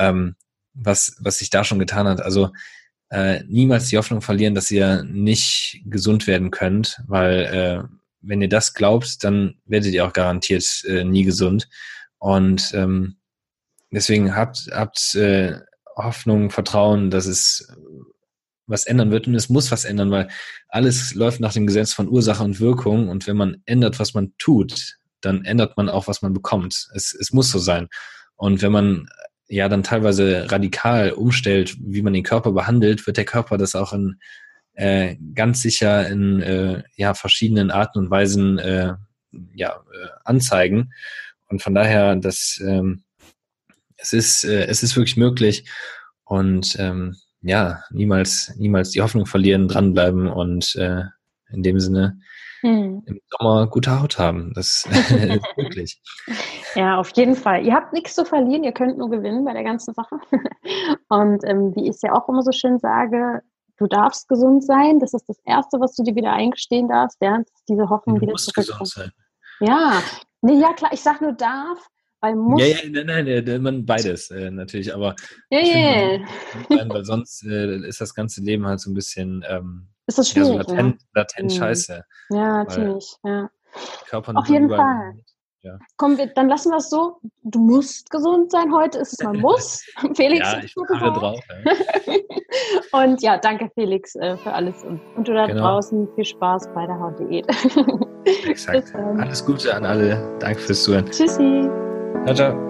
ähm, was, was sich da schon getan hat. Also äh, niemals die Hoffnung verlieren, dass ihr nicht gesund werden könnt, weil äh, wenn ihr das glaubt, dann werdet ihr auch garantiert äh, nie gesund. Und ähm, deswegen habt, habt äh, Hoffnung, Vertrauen, dass es was ändern wird und es muss was ändern, weil alles läuft nach dem Gesetz von Ursache und Wirkung und wenn man ändert, was man tut, dann ändert man auch, was man bekommt. Es, es muss so sein. Und wenn man ja dann teilweise radikal umstellt, wie man den Körper behandelt, wird der Körper das auch in äh, ganz sicher in äh, ja verschiedenen Arten und Weisen äh, ja äh, anzeigen. Und von daher, das ähm, es ist äh, es ist wirklich möglich und ähm, ja niemals niemals die Hoffnung verlieren, dranbleiben und äh, in dem Sinne hm. im Sommer gute Haut haben. Das ist möglich.
Ja, auf jeden Fall. Ihr habt nichts zu verlieren, ihr könnt nur gewinnen bei der ganzen Sache. Und ähm, wie ich es ja auch immer so schön sage, du darfst gesund sein. Das ist das Erste, was du dir wieder eingestehen darfst, ja, diese Hoffnung
du
wieder
musst gesund sein.
Ja, nee, ja klar, ich sag nur darf, weil muss.
Ja, ja, nein, nein, man beides äh, natürlich, aber
ja, yeah.
Find, weil sonst äh, ist das ganze Leben halt so ein bisschen ähm,
ist das schwierig, ja,
so latent,
ja.
latent mhm. scheiße.
Ja, ziemlich, ja.
Körper
Auf jeden Fall. Ja. Komm, wir, dann lassen wir es so. Du musst gesund sein. Heute ist es mal muss. Felix,
ja, ich bin drauf. Ja.
und ja, danke Felix äh, für alles. Und, und du da genau. draußen viel Spaß bei der Hautdiät.
Exakt. Alles Gute an alle. Danke fürs Zuhören.
Tschüssi.
Ciao, ciao.